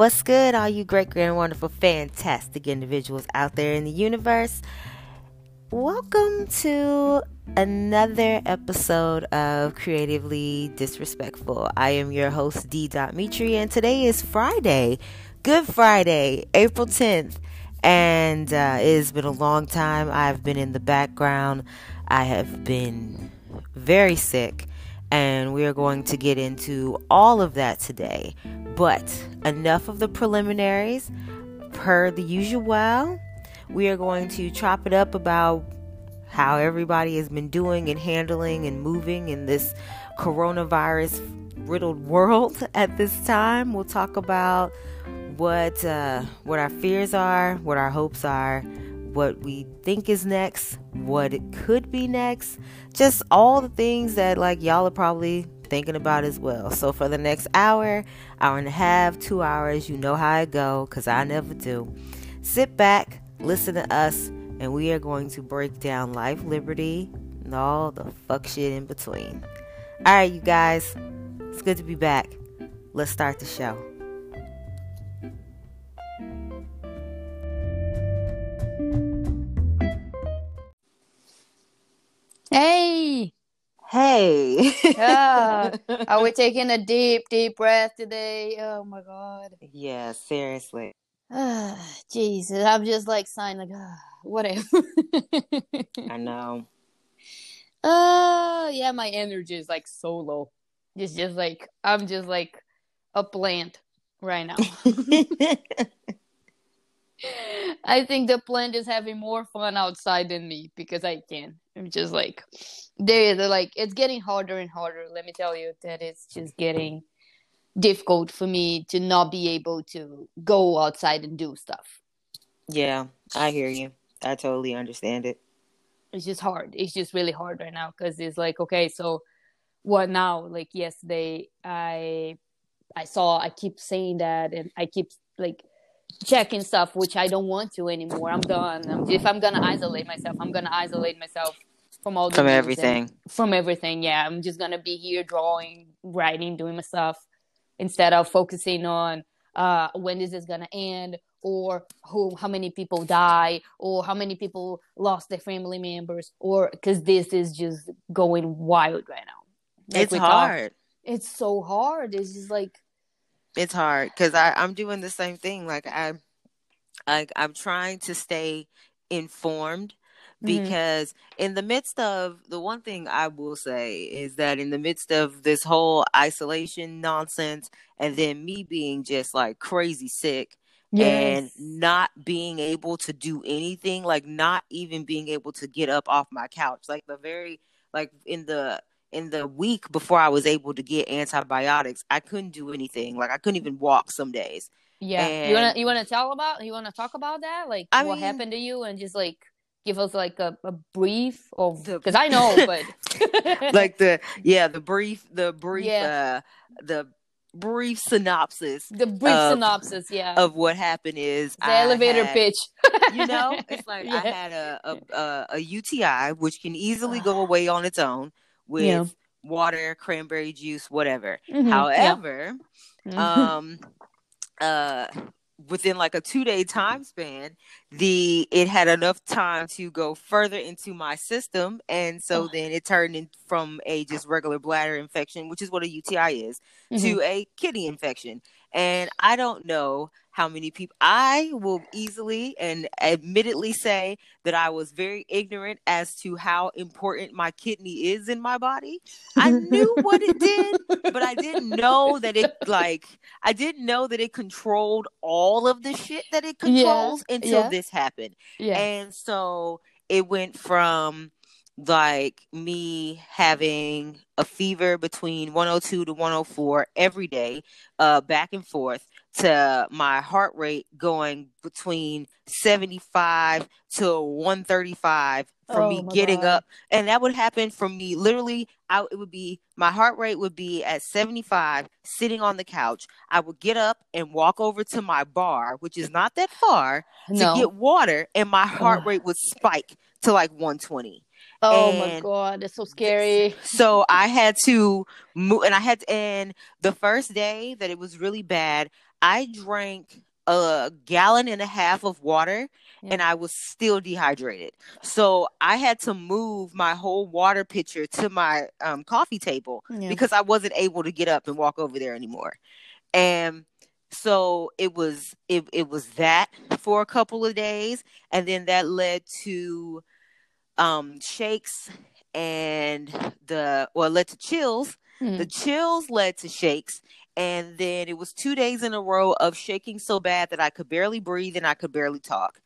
What's good, all you great, grand, wonderful, fantastic individuals out there in the universe? Welcome to another episode of Creatively Disrespectful. I am your host, D. Mitri, and today is Friday, Good Friday, April 10th. And uh, it has been a long time. I've been in the background. I have been very sick and we are going to get into all of that today. But enough of the preliminaries. Per the usual, we are going to chop it up about how everybody has been doing and handling and moving in this coronavirus riddled world at this time. We'll talk about what uh, what our fears are, what our hopes are, what we think is next, what it could be next, just all the things that like y'all are probably thinking about as well. So for the next hour, hour and a half, two hours, you know how I go because I never do. Sit back, listen to us, and we are going to break down life, liberty, and all the fuck shit in between. All right, you guys, it's good to be back. Let's start the show. Hey. Hey. yeah. Are we taking a deep, deep breath today? Oh my god. Yeah, seriously. Ah, Jesus. I'm just like signing like ah, whatever. I know. Uh yeah, my energy is like so low. It's just like I'm just like a plant right now. I think the plant is having more fun outside than me because I can. I'm just like they they're like it's getting harder and harder. Let me tell you that it's just getting difficult for me to not be able to go outside and do stuff. Yeah, I hear you. I totally understand it. It's just hard. It's just really hard right now because it's like okay, so what now? Like yesterday, I I saw I keep saying that and I keep like checking stuff which I don't want to anymore. I'm done. I'm, if I'm gonna isolate myself, I'm gonna isolate myself from all from everything. From everything, yeah. I'm just gonna be here drawing, writing, doing my stuff instead of focusing on uh, when is this gonna end or who how many people die or how many people lost their family members or because this is just going wild right now. Like it's hard. Talk, it's so hard. It's just like it's hard because I I'm doing the same thing. Like I, I I'm trying to stay informed mm-hmm. because mm-hmm. in the midst of the one thing I will say is that in the midst of this whole isolation nonsense and then me being just like crazy sick yes. and not being able to do anything like not even being able to get up off my couch like the very like in the in the week before I was able to get antibiotics, I couldn't do anything. Like I couldn't even walk some days. Yeah. And you wanna you wanna tell about you wanna talk about that? Like I what mean, happened to you and just like give us like a, a brief of because I know, but like the yeah, the brief the brief yeah. uh the brief synopsis. The brief of, synopsis, yeah, of what happened is the I elevator had, pitch. you know, it's like yeah. I had a, a, a a UTI, which can easily go away on its own with yeah. water, cranberry juice, whatever. Mm-hmm. However, yeah. um, uh, within like a two day time span, the it had enough time to go further into my system, and so oh. then it turned in from a just regular bladder infection, which is what a UTI is, mm-hmm. to a kidney infection. And I don't know how many people I will easily and admittedly say that I was very ignorant as to how important my kidney is in my body. I knew what it did, but I didn't know that it like I didn't know that it controlled all of the shit that it controls yeah, until yeah. this happened. Yeah. And so it went from like me having a fever between 102 to 104 every day uh back and forth to my heart rate going between 75 to 135 from oh me getting God. up and that would happen for me literally I, it would be my heart rate would be at 75 sitting on the couch i would get up and walk over to my bar which is not that far no. to get water and my heart rate would spike to like 120 Oh and my god, it's so scary. So I had to move, and I had to, and the first day that it was really bad, I drank a gallon and a half of water yeah. and I was still dehydrated. So I had to move my whole water pitcher to my um, coffee table yeah. because I wasn't able to get up and walk over there anymore. And so it was it, it was that for a couple of days and then that led to um shakes and the well led to chills mm. the chills led to shakes and then it was two days in a row of shaking so bad that I could barely breathe and I could barely talk.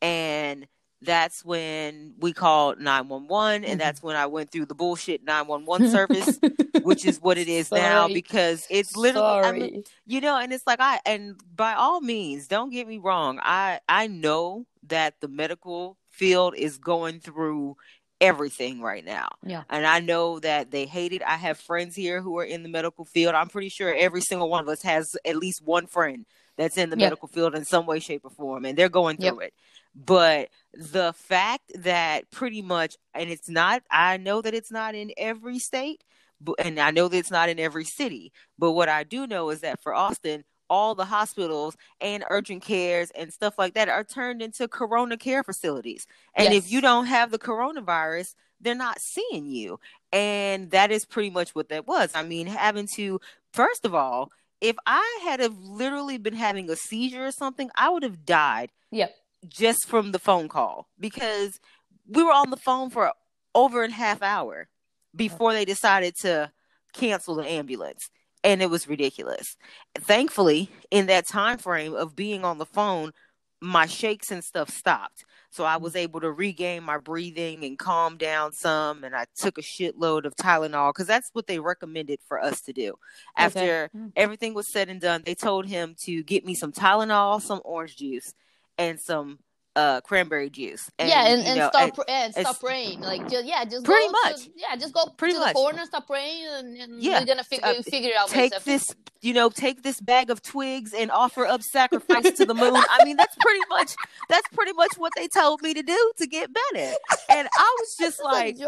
And that's when we called 911 and mm-hmm. that's when I went through the bullshit 911 service which is what it is Sorry. now because it's literally I mean, you know and it's like I and by all means don't get me wrong I I know that the medical field is going through everything right now. Yeah. And I know that they hate it. I have friends here who are in the medical field. I'm pretty sure every single one of us has at least one friend that's in the yep. medical field in some way, shape, or form, and they're going through yep. it. But the fact that pretty much, and it's not, I know that it's not in every state, but, and I know that it's not in every city. But what I do know is that for Austin, all the hospitals and urgent cares and stuff like that are turned into corona care facilities. And yes. if you don't have the coronavirus, they're not seeing you. And that is pretty much what that was. I mean, having to first of all, if I had have literally been having a seizure or something, I would have died. Yep. Just from the phone call because we were on the phone for over a half hour before they decided to cancel the ambulance and it was ridiculous. Thankfully, in that time frame of being on the phone, my shakes and stuff stopped. So I was able to regain my breathing and calm down some. And I took a shitload of Tylenol because that's what they recommended for us to do. After okay. Mm. everything was said and done, they told him to get me some Tylenol, some orange juice, and some uh cranberry juice. And, yeah, and, and know, stop and, and stop praying. Like just yeah, just pretty much. To, yeah, just go pretty to much. the corner, stop praying, and, and yeah. you're gonna figure uh, figure it out. Take this, you know, take this bag of twigs and offer up sacrifice to the moon. I mean, that's pretty much that's pretty much what they told me to do to get better. And I was just like.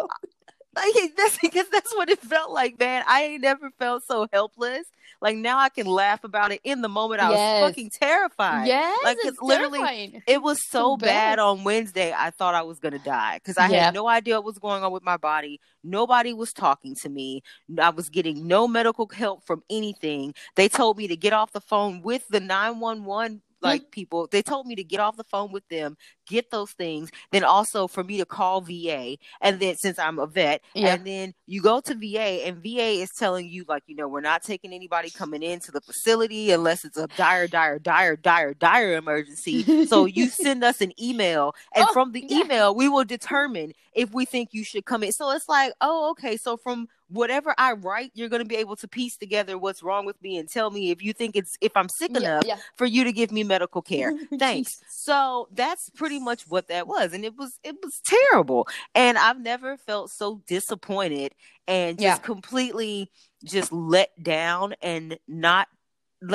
Like that's because that's what it felt like, man. I ain't never felt so helpless. Like now I can laugh about it. In the moment, I yes. was fucking terrified. Yes, like it's literally, terrifying. it was so bad. bad. on Wednesday. I thought I was gonna die because I had no idea what was going on with my body. Nobody was talking to me. I was getting no medical help from anything. They told me to get off the phone with the nine one one like people they told me to get off the phone with them get those things then also for me to call va and then since i'm a vet yeah. and then you go to va and va is telling you like you know we're not taking anybody coming into the facility unless it's a dire dire dire dire dire emergency so you send us an email and oh, from the yeah. email we will determine if we think you should come in so it's like oh okay so from whatever I write, you're going to be able to piece together what's wrong with me and tell me if you think it's if I'm sick yeah, enough yeah. for you to give me medical care. Thanks. So that's pretty much what that was, and it was it was terrible. And I've never felt so disappointed and just yeah. completely just let down and not.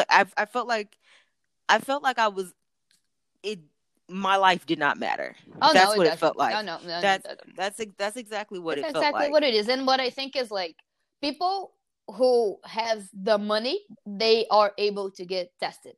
I I felt like I felt like I was it my life did not matter. Oh, that's no, what it, it felt like. No, no, no that's that's that's exactly what that's it exactly like. what it is. And what I think is like people who have the money, they are able to get tested.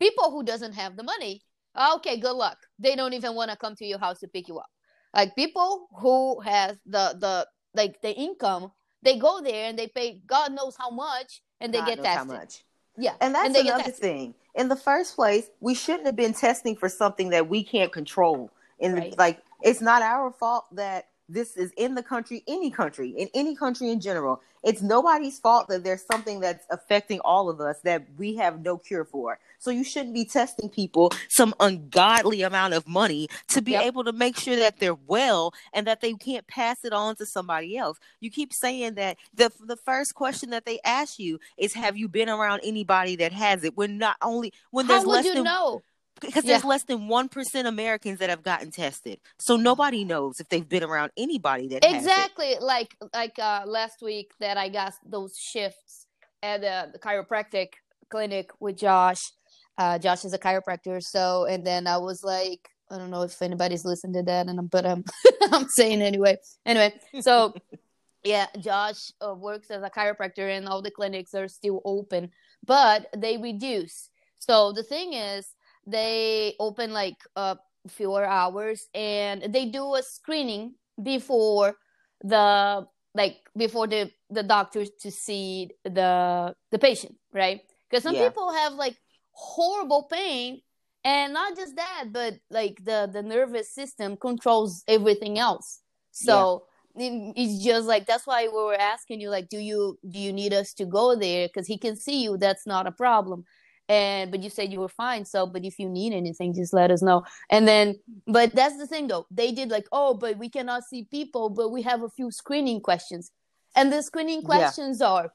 People who doesn't have the money, ah, okay, good luck. They don't even want to come to your house to pick you up. Like people who have the the like the income, they go there and they pay God knows how much and they God get tested. Yeah, and that's and another thing in the first place, we shouldn't have been testing for something that we can't control. And right. like, it's not our fault that this is in the country, any country, in any country in general. It's nobody's fault that there's something that's affecting all of us that we have no cure for. So you shouldn't be testing people some ungodly amount of money to be yep. able to make sure that they're well and that they can't pass it on to somebody else. You keep saying that the the first question that they ask you is have you been around anybody that has it? When not only when there's How less would you than know? Because there's less than 1% Americans that have gotten tested. So nobody knows if they've been around anybody that Exactly. Like like uh last week that I got those shifts at uh, the chiropractic clinic with Josh. Uh Josh is a chiropractor, so and then I was like I don't know if anybody's listened to that and but I'm I'm saying anyway. Anyway, so yeah, Josh uh, works as a chiropractor and all the clinics are still open, but they reduce So the thing is, they open like a fewer hours and they do a screening before the like before the the doctors to see the the patient, right? Because some yeah. people have like horrible pain and not just that but like the the nervous system controls everything else so yeah. it's just like that's why we were asking you like do you do you need us to go there because he can see you that's not a problem and but you said you were fine so but if you need anything just let us know. And then but that's the thing though. They did like oh but we cannot see people but we have a few screening questions. And the screening questions yeah. are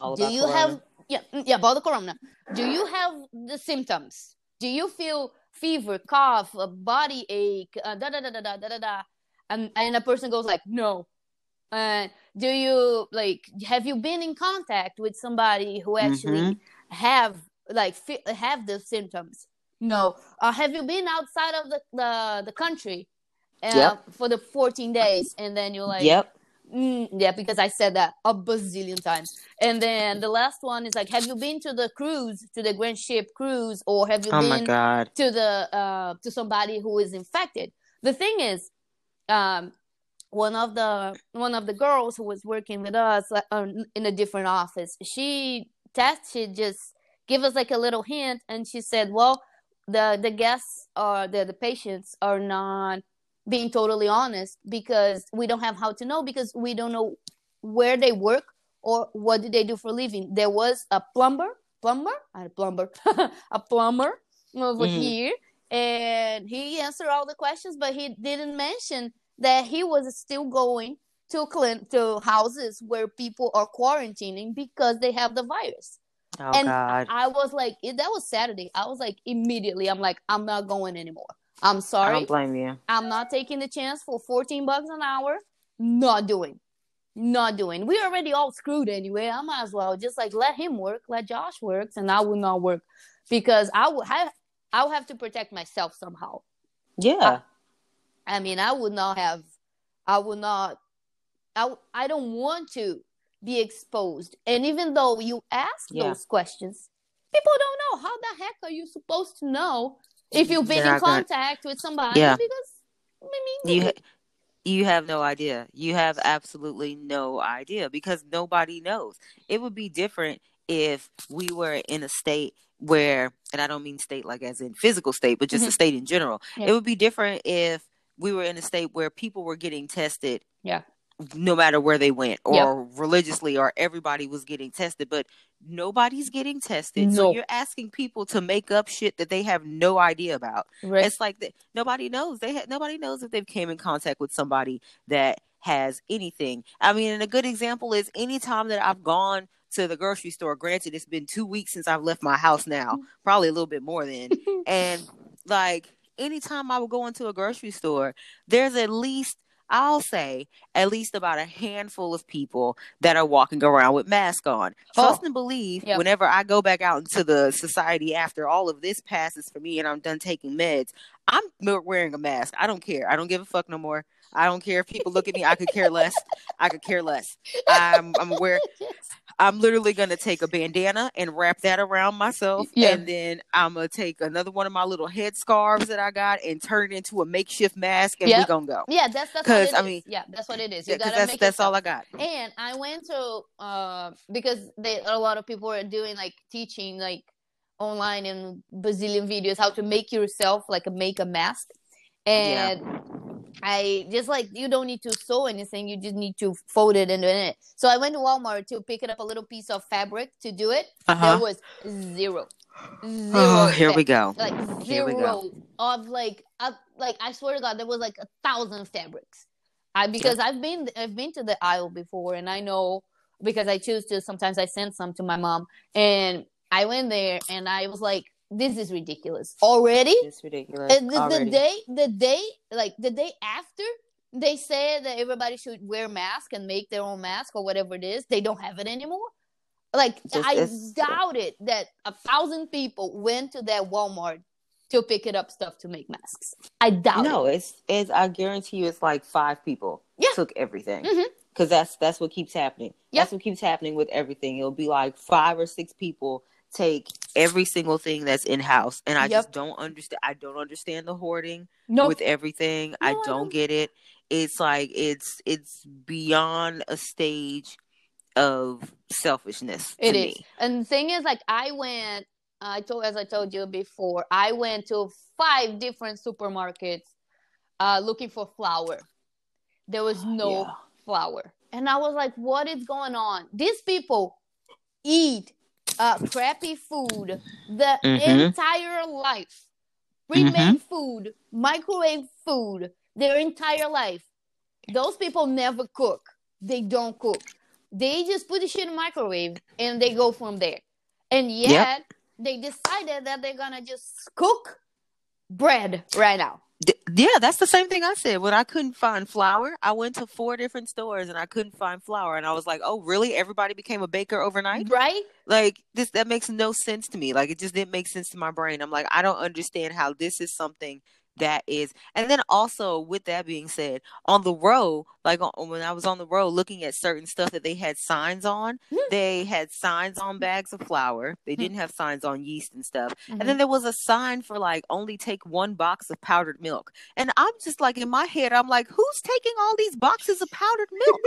All do you corona. have yeah yeah about the corona. Do you have the symptoms? Do you feel fever cough a body ache uh, da da da da da da da and and a person goes like no. Uh, do you like have you been in contact with somebody who actually mm-hmm. have like have the symptoms no uh, have you been outside of the the, the country uh, yep. for the 14 days and then you're like yep Mm, yeah, because I said that a bazillion times. And then the last one is like, have you been to the cruise, to the Grand Ship cruise, or have you oh been to the uh, to somebody who is infected? The thing is, um, one of the one of the girls who was working with us uh, in a different office, she tested just give us like a little hint, and she said, well, the the guests are the the patients are not being totally honest because we don't have how to know because we don't know where they work or what do they do for living. There was a plumber plumber? A plumber. A plumber over mm-hmm. here and he answered all the questions but he didn't mention that he was still going to clean to houses where people are quarantining because they have the virus oh, and God. i was like that was saturday i was like immediately i'm like i'm not going anymore I'm sorry. I don't blame you. I'm not taking the chance for 14 bucks an hour. Not doing. Not doing. We already all screwed anyway. I might as well just like let him work, let Josh work, and I will not work because I would have I'll have to protect myself somehow. Yeah. I, I mean, I would not have. I would not. I I don't want to be exposed. And even though you ask yeah. those questions, people don't know. How the heck are you supposed to know if you've been in contact gonna... with somebody yeah. because I mean, you you have no idea. You have absolutely no idea because nobody knows. It would be different if we were in a state where and I don't mean state like as in physical state, but just mm-hmm. a state in general. Yeah. It would be different if we were in a state where people were getting tested yeah no matter where they went or yep. religiously or everybody was getting tested but nobody's getting tested. So you're asking people to make up shit that they have no idea about. Right. it's like that nobody knows. They ha- nobody knows if they've came in contact with somebody that has anything. I mean and a good example is anytime that i've gone to the grocery store granted it's been two weeks since i've left my house now probably a little bit more than and like anytime i would go into a grocery store there's at least I'll say at least about a handful of people that are walking around with masks on. Oh. Trust oh. and believe yep. whenever I go back out into the society after all of this passes for me and I'm done taking meds, I'm wearing a mask. I don't care. I don't give a fuck no more. I don't care if people look at me. I could care less. I could care less. I'm, I'm aware. I'm literally gonna take a bandana and wrap that around myself, yeah. and then I'm gonna take another one of my little head scarves that I got and turn it into a makeshift mask, and yep. we're gonna go. Yeah, that's that's because I mean, yeah, that's what it is. You yeah, gotta that's that's all I got. And I went to uh, because they, a lot of people are doing like teaching like online and bazillion videos how to make yourself like a make a mask, and. Yeah I just like you don't need to sew anything, you just need to fold it into it. So I went to Walmart to pick it up a little piece of fabric to do it. Uh-huh. There was zero. Zero oh, here we go. Like zero go. of like like I swear to God, there was like a thousand fabrics. I because yeah. I've been I've been to the aisle before and I know because I choose to sometimes I send some to my mom and I went there and I was like this is ridiculous already. It's ridiculous. the, already. the day, the day, like the day after they said that everybody should wear mask and make their own mask or whatever it is, they don't have it anymore. Like Just, I doubt it that a thousand people went to that Walmart to pick it up stuff to make masks. I doubt no, it. it's it's I guarantee you it's like five people yeah. took everything. Mm-hmm because that's that's what keeps happening. Yep. That's what keeps happening with everything. It'll be like five or six people take every single thing that's in house, and I yep. just don't understand. I don't understand the hoarding nope. with everything. No, I, don't I don't get it. It's like it's it's beyond a stage of selfishness. It is, me. and the thing is, like I went. I told, as I told you before, I went to five different supermarkets uh, looking for flour. There was no yeah. flour, and I was like, "What is going on? These people eat uh, crappy food the mm-hmm. entire life, pre-made mm-hmm. food, microwave food, their entire life. Those people never cook. They don't cook. They just put the shit in the microwave and they go from there. And yet yep. they decided that they're gonna just cook bread right now. Yeah, that's the same thing I said. When I couldn't find flour, I went to four different stores and I couldn't find flour, and I was like, "Oh, really? Everybody became a baker overnight?" Right? Like this, that makes no sense to me. Like it just didn't make sense to my brain. I'm like, I don't understand how this is something that is and then also with that being said on the road like on, when i was on the road looking at certain stuff that they had signs on mm-hmm. they had signs on bags of flour they mm-hmm. didn't have signs on yeast and stuff mm-hmm. and then mm-hmm. there was a sign for like only take one box of powdered milk and i'm just like in my head i'm like who's taking all these boxes of powdered milk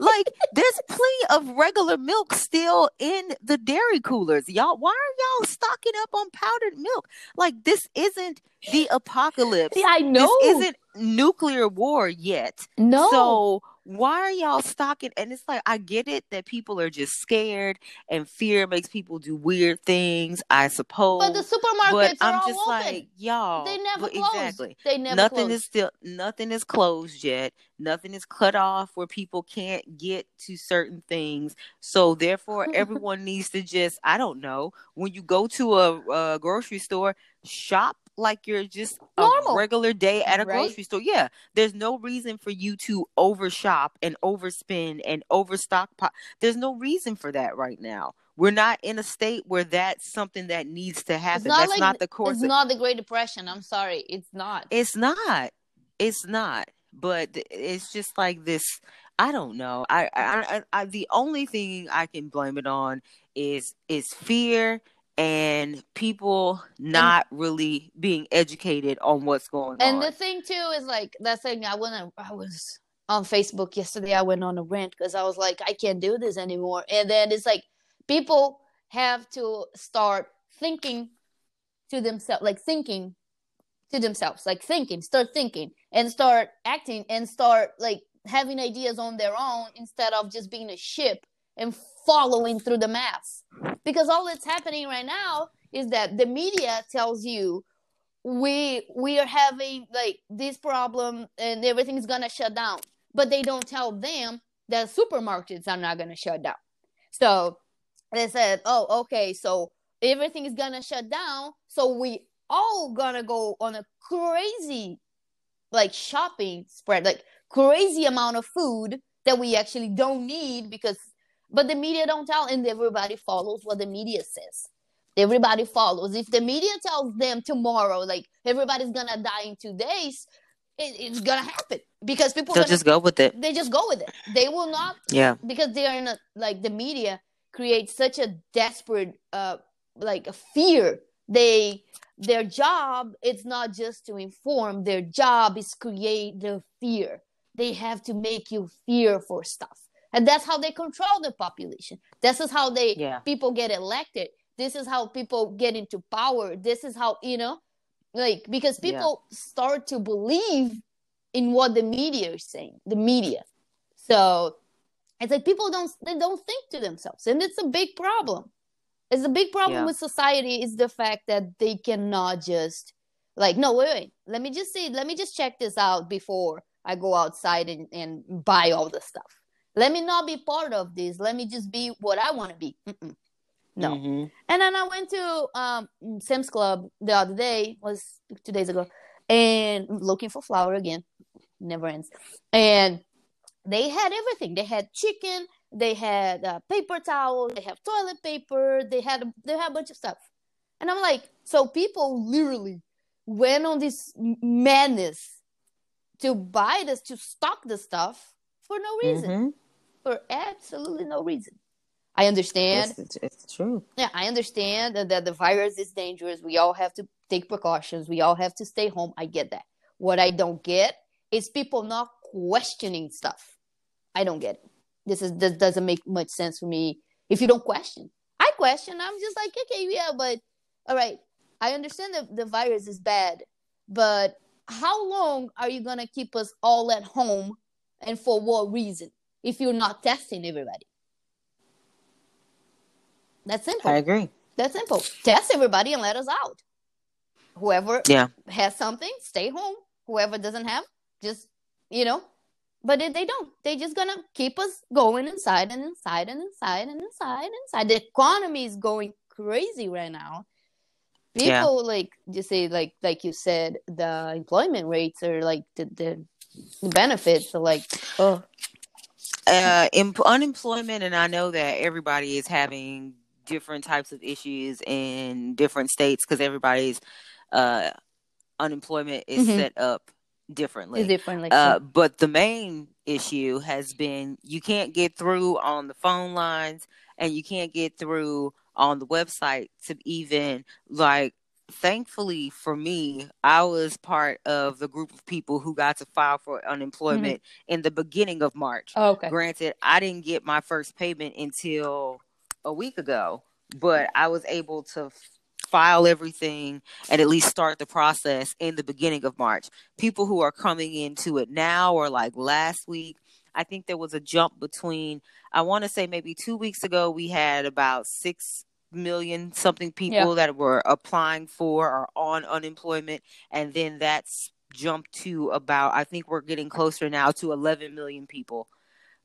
like there's plenty of regular milk still in the dairy coolers y'all why are y'all stocking up on powdered milk like this isn't the apocalypse. See, I know. This isn't nuclear war yet. No. So why are y'all stocking? And it's like I get it that people are just scared and fear makes people do weird things. I suppose. But the supermarkets but I'm just open. like y'all. They never close. Exactly. They never. Nothing closed. is still. Nothing is closed yet. Nothing is cut off where people can't get to certain things. So therefore, everyone needs to just. I don't know. When you go to a, a grocery store, shop like you're just Normal. a regular day at a right? grocery store. Yeah, there's no reason for you to overshop and overspend and overstock. Po- there's no reason for that right now. We're not in a state where that's something that needs to happen. Not that's like, not the course. It's of- not the Great Depression. I'm sorry, it's not. It's not. It's not. But it's just like this. I don't know. I, I, I, I the only thing I can blame it on is is fear and people not and, really being educated on what's going and on. And the thing too is like that thing I went I was on Facebook yesterday I went on a rant because I was like I can't do this anymore. And then it's like people have to start thinking to themselves like thinking to themselves like thinking start thinking and start acting and start like having ideas on their own instead of just being a ship and following through the mass because all that's happening right now is that the media tells you we we are having like this problem and everything's gonna shut down. But they don't tell them that supermarkets are not gonna shut down. So they said oh okay so everything is gonna shut down. So we all gonna go on a crazy like shopping spread like crazy amount of food that we actually don't need because but the media don't tell, and everybody follows what the media says. Everybody follows. If the media tells them tomorrow, like everybody's gonna die in two days, it, it's gonna happen because people They'll just go with it. They just go with it. They will not. Yeah. Because they are in a like the media creates such a desperate uh like a fear. They their job it's not just to inform. Their job is create the fear. They have to make you fear for stuff and that's how they control the population. This is how they yeah. people get elected. This is how people get into power. This is how you know like because people yeah. start to believe in what the media is saying the media. So it's like people don't they don't think to themselves and it's a big problem. It's a big problem yeah. with society is the fact that they cannot just like no wait, wait. Let me just see let me just check this out before i go outside and, and buy all the stuff let me not be part of this. Let me just be what I want to be. Mm-mm. No. Mm-hmm. And then I went to um, Sam's Club the other day, was two days ago, and looking for flour again. Never ends. And they had everything. They had chicken. They had uh, paper towels. They have toilet paper. They had they had a bunch of stuff. And I'm like, so people literally went on this madness to buy this to stock the stuff for no reason. Mm-hmm for absolutely no reason. I understand. It's, it's, true. Yeah, I understand that, the virus is dangerous. We all have to take precautions. We all have to stay home. I get that. What I don't get is people not questioning stuff. I don't get it. This is this doesn't make much sense for me. If you don't question, I question. I'm just like, okay, yeah, but all right. I understand that the virus is bad, but how long are you gonna keep us all at home, and for what reason? If you're not testing everybody, that's simple. I agree. That's simple. Test everybody and let us out. Whoever yeah. has something, stay home. Whoever doesn't have, just you know. But if they don't, they just gonna keep us going inside and inside and inside and inside and inside. The economy is going crazy right now. People yeah. like you say like like you said, the employment rates are like the the, the benefits are like oh uh, unemployment, and I know that everybody is having different types of issues in different states because everybody's uh, unemployment is mm-hmm. set up differently. differently. Uh, but the main issue has been you can't get through on the phone lines and you can't get through on the website to even like thankfully for me, I was part of the group of people who got to file for unemployment mm-hmm. in the beginning of March. Oh, okay. Granted, I didn't get my first payment until a week ago, but I was able to file everything and at least start the process in the beginning of March. People who are coming into it now or like last week, I think there was a jump between, I want to say maybe two weeks ago, we had about six million something people yeah. that were applying for or on unemployment. And then that's jumped to about, I think we're getting closer now to 11 million people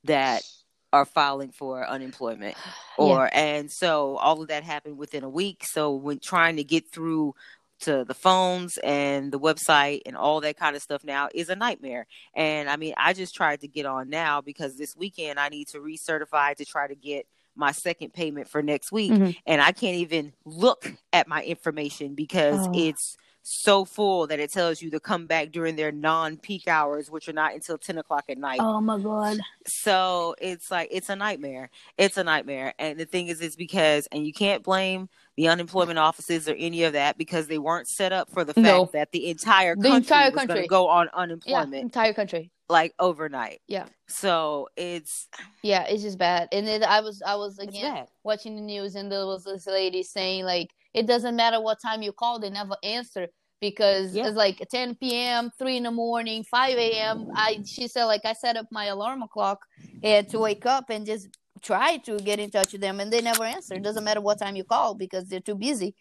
that are filing for unemployment or yeah. and so all of that happened within a week so when trying to get through to the phones and the website and all that kind of stuff now is a nightmare and i mean i just tried to get on now because this weekend i need to recertify to try to get my second payment for next week mm-hmm. and i can't even look at my information because oh. it's so full that it tells you to come back during their non-peak hours, which are not until ten o'clock at night. Oh my god! So it's like it's a nightmare. It's a nightmare, and the thing is, it's because, and you can't blame the unemployment offices or any of that because they weren't set up for the fact no. that the entire country the entire to go on unemployment. Yeah, entire country like overnight. Yeah. So it's yeah, it's just bad. And then I was I was again watching the news and there was this lady saying like it doesn't matter what time you call, they never answer because yeah. it's like 10 p.m., 3 in the morning, 5 a.m. I she said like I set up my alarm clock and to wake up and just try to get in touch with them and they never answer. It doesn't matter what time you call because they're too busy.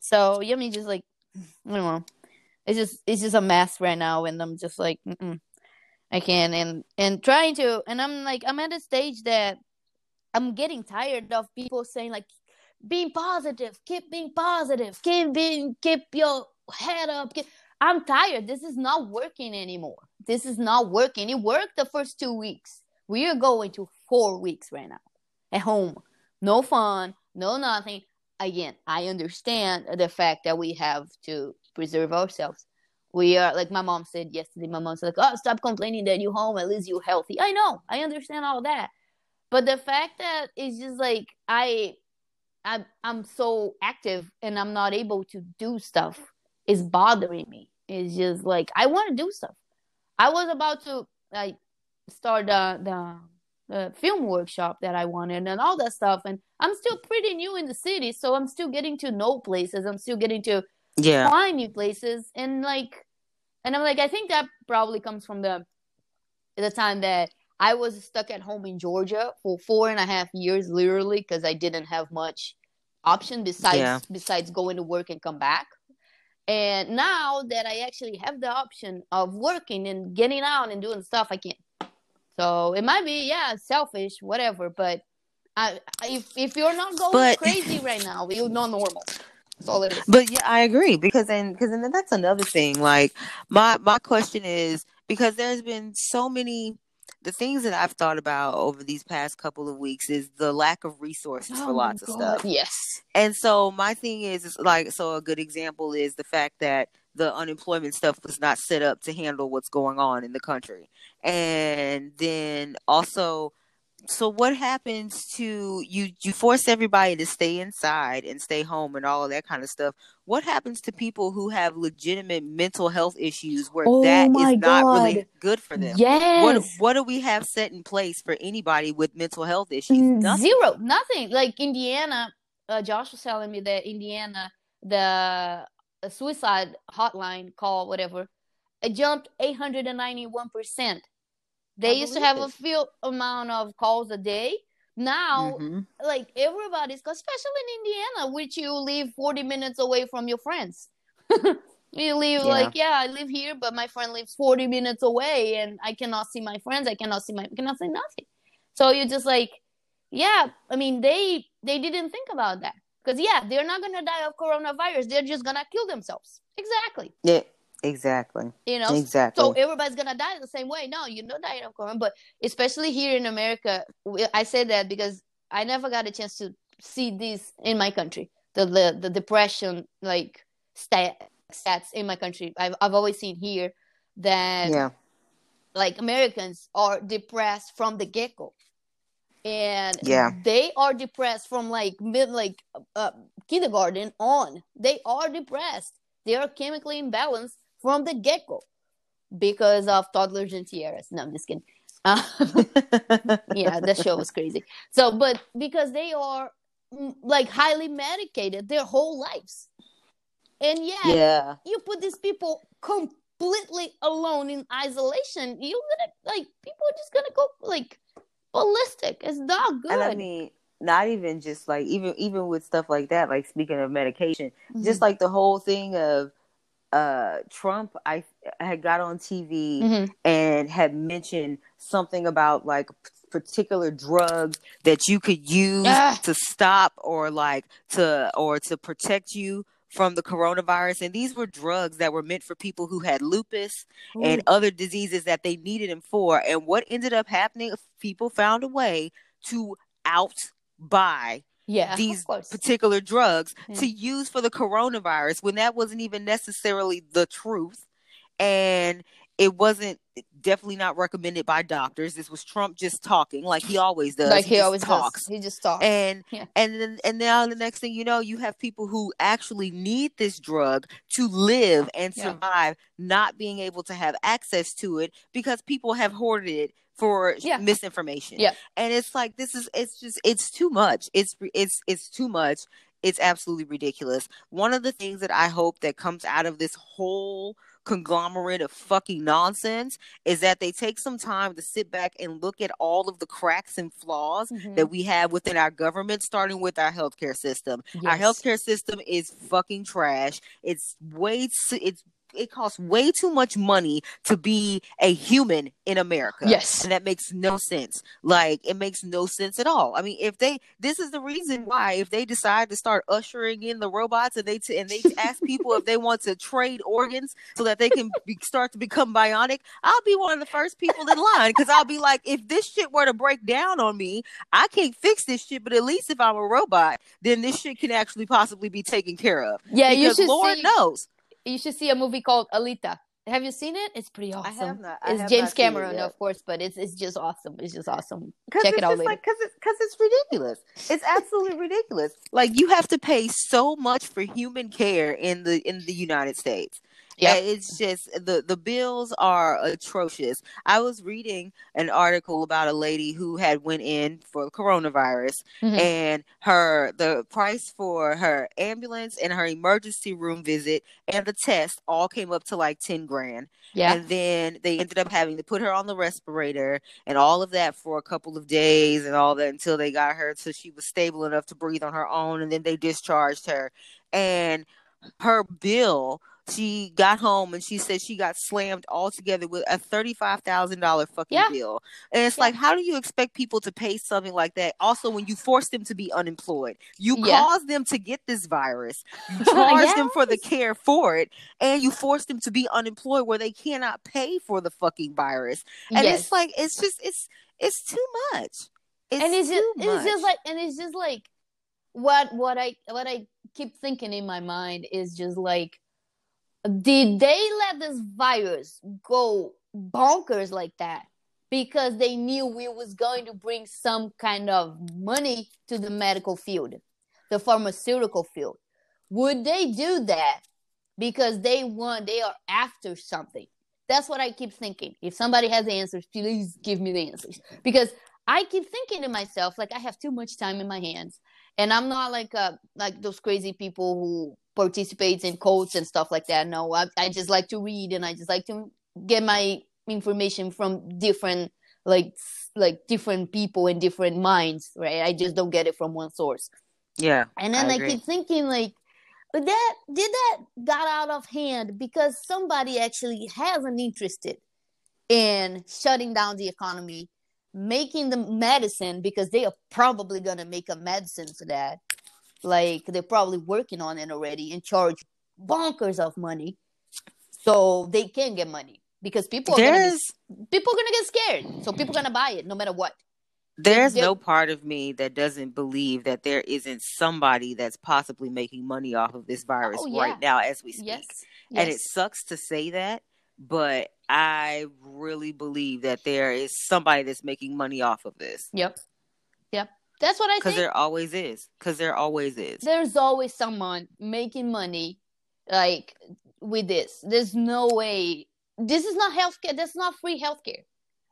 So yeah, I mean just like I don't know. It's just it's just a mess right now and I'm just like Mm-mm. I can and and trying to and I'm like I'm at a stage that I'm getting tired of people saying like being positive, keep being positive, keep being keep your head up. Keep... I'm tired. This is not working anymore. This is not working. It worked the first two weeks. We are going to four weeks right now at home. No fun, no nothing. Again, I understand the fact that we have to preserve ourselves. We are like my mom said yesterday. My mom said, like, "Oh, stop complaining that you're home. At least you're healthy." I know. I understand all that, but the fact that it's just like I I'm I'm so active and I'm not able to do stuff is bothering me. It's just like I want to do stuff. I was about to like start the, the the film workshop that I wanted and all that stuff, and I'm still pretty new in the city, so I'm still getting to know places. I'm still getting to yeah find new places, and like, and I'm like, I think that probably comes from the the time that I was stuck at home in Georgia for four and a half years, literally, because I didn't have much option besides yeah. besides going to work and come back. And now that I actually have the option of working and getting out and doing stuff, I can. So it might be yeah selfish, whatever, but I, if if you're not going but, crazy right now, you're not normal. That's all it is. But yeah, I agree because then because then that's another thing. Like my my question is because there's been so many the things that I've thought about over these past couple of weeks is the lack of resources oh for lots of stuff. Yes. And so my thing is, is like so a good example is the fact that the unemployment stuff was not set up to handle what's going on in the country. And then also so what happens to you you force everybody to stay inside and stay home and all of that kind of stuff. What happens to people who have legitimate mental health issues where oh that is not really good for them? Yes. what what do we have set in place for anybody with mental health issues? Mm, nothing. zero nothing. Like indiana uh, josh was telling me that indiana the suicide hotline call whatever it jumped 891 percent they I used to have it. a few amount of calls a day. Now, mm-hmm. like everybody's, especially in Indiana, which you live 40 minutes away from your friends. you live yeah. like, yeah, I live here, but my friend lives 40 minutes away and I cannot see my friends. I cannot see my, cannot see nothing. So you're just like, yeah, I mean, they, they didn't think about that. Because, yeah, they're not going to die of coronavirus. They're just going to kill themselves. Exactly. Yeah. Exactly. You know, exactly. So everybody's gonna die the same way. No, you're not dying of corona, but especially here in America, I say that because I never got a chance to see this in my country. The the, the depression like stat, stats in my country. I've I've always seen here that yeah. like Americans are depressed from the get go, and yeah, they are depressed from like mid like uh, kindergarten on. They are depressed. They are chemically imbalanced from the get go because of toddlers and tiaras. No, I'm just kidding. Uh, yeah, that show was crazy. So, but because they are mm, like highly medicated their whole lives, and yet yeah, you put these people completely alone in isolation. You're gonna like people are just gonna go like ballistic. It's not good. And I mean, not even just like even even with stuff like that. Like speaking of medication, mm-hmm. just like the whole thing of uh, Trump, I, had got on TV mm-hmm. and had mentioned something about like particular drugs that you could use ah. to stop or like to or to protect you from the coronavirus and these were drugs that were meant for people who had lupus Ooh. and other diseases that they needed them for and what ended up happening people found a way to outbuy yeah, these particular drugs yeah. to use for the coronavirus when that wasn't even necessarily the truth. And it wasn't definitely not recommended by doctors. This was Trump just talking like he always does. Like he, he always talks. Does. He just talks. And yeah. and then and now the next thing you know, you have people who actually need this drug to live and survive, yeah. not being able to have access to it because people have hoarded it for yeah. misinformation. Yeah. And it's like this is it's just it's too much. It's it's it's too much. It's absolutely ridiculous. One of the things that I hope that comes out of this whole conglomerate of fucking nonsense is that they take some time to sit back and look at all of the cracks and flaws mm-hmm. that we have within our government, starting with our healthcare system. Yes. Our healthcare system is fucking trash. It's way it's it costs way too much money to be a human in America. Yes. And that makes no sense. Like it makes no sense at all. I mean, if they this is the reason why if they decide to start ushering in the robots and they t- and they ask people if they want to trade organs so that they can be, start to become bionic, I'll be one of the first people in line cuz I'll be like if this shit were to break down on me, I can't fix this shit, but at least if I'm a robot, then this shit can actually possibly be taken care of. Yeah, because you should Lord see- knows you should see a movie called Alita. Have you seen it? It's pretty awesome. I have not. I it's have James Cameron, of course, but it's it's just awesome. It's just awesome. Check it out later. Because it's because it's ridiculous. It's absolutely ridiculous. Like you have to pay so much for human care in the in the United States. Yeah, it's just the the bills are atrocious. I was reading an article about a lady who had went in for coronavirus, mm-hmm. and her the price for her ambulance and her emergency room visit and the test all came up to like ten grand. Yeah, and then they ended up having to put her on the respirator and all of that for a couple of days and all that until they got her so she was stable enough to breathe on her own, and then they discharged her and her bill she got home and she said she got slammed altogether with a thirty-five thousand dollar fucking yeah. bill. And it's yeah. like, how do you expect people to pay something like that? Also, when you force them to be unemployed, you yeah. cause them to get this virus, you charge yes. them for the care for it, and you force them to be unemployed where they cannot pay for the fucking virus. And yes. it's like, it's just, it's, it's too much. It's and it's just, much. it's just like, and it's just like, what, what I, what I keep thinking in my mind is just like did they let this virus go bonkers like that because they knew we was going to bring some kind of money to the medical field, the pharmaceutical field. Would they do that because they want they are after something? That's what I keep thinking. If somebody has answers, please give me the answers. Because I keep thinking to myself, like I have too much time in my hands. And I'm not like uh like those crazy people who participates in cults and stuff like that. No, I, I just like to read and I just like to get my information from different like like different people and different minds, right? I just don't get it from one source. Yeah. And then I, I keep thinking like but that did that got out of hand because somebody actually has an interest in shutting down the economy, making the medicine because they are probably gonna make a medicine for that. Like they're probably working on it already and charge bonkers of money so they can get money because people are gonna be, people are gonna get scared so people are gonna buy it no matter what there's no part of me that doesn't believe that there isn't somebody that's possibly making money off of this virus oh, yeah. right now as we speak. Yes. Yes. And it sucks to say that, but I really believe that there is somebody that's making money off of this. Yep. Yep. That's what I Because there always is. Because there always is. There's always someone making money like with this. There's no way. This is not healthcare. That's not free healthcare.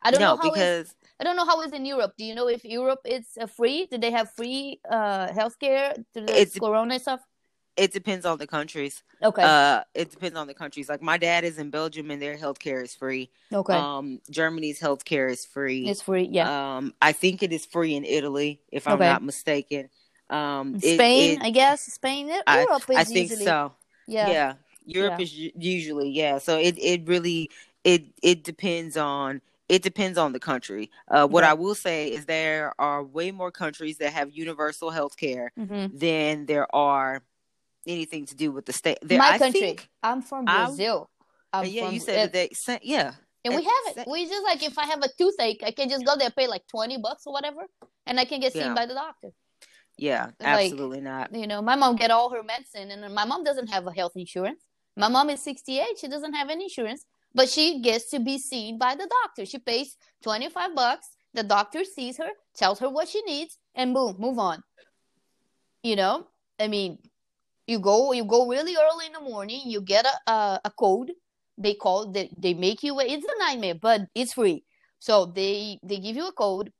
I don't no, know how because I don't know how it's in Europe. Do you know if Europe is uh, free? Do they have free uh healthcare to the corona stuff? It depends on the countries. Okay. Uh, it depends on the countries. Like my dad is in Belgium and their healthcare is free. Okay. Um, Germany's healthcare is free. It's free. Yeah. Um, I think it is free in Italy, if I'm okay. not mistaken. Um, Spain, it, it, I guess Spain, Europe I, I think usually, so. Yeah. Yeah. Europe yeah. is usually yeah. So it it really it it depends on it depends on the country. Uh, what yeah. I will say is there are way more countries that have universal health care mm-hmm. than there are anything to do with the state. There, My I country. I'm from Brazil. I'm, I'm yeah, from, you said that they sent yeah. And we have it. We just like if I have a toothache, I can just go there, pay like twenty bucks or whatever, and I can get seen yeah. by the doctor. Yeah, absolutely like, not. You know, my mom get all her medicine, and my mom doesn't have a health insurance. My mom is sixty eight; she doesn't have any insurance but she gets to be seen by the doctor. She pays 25 bucks. The doctor sees her, tells her what she needs, and boom, move on. You know, I mean, you go you go really early in the morning. You get a a, a code. They call they they make you. It's a nightmare, but it's free. So they they give you a code.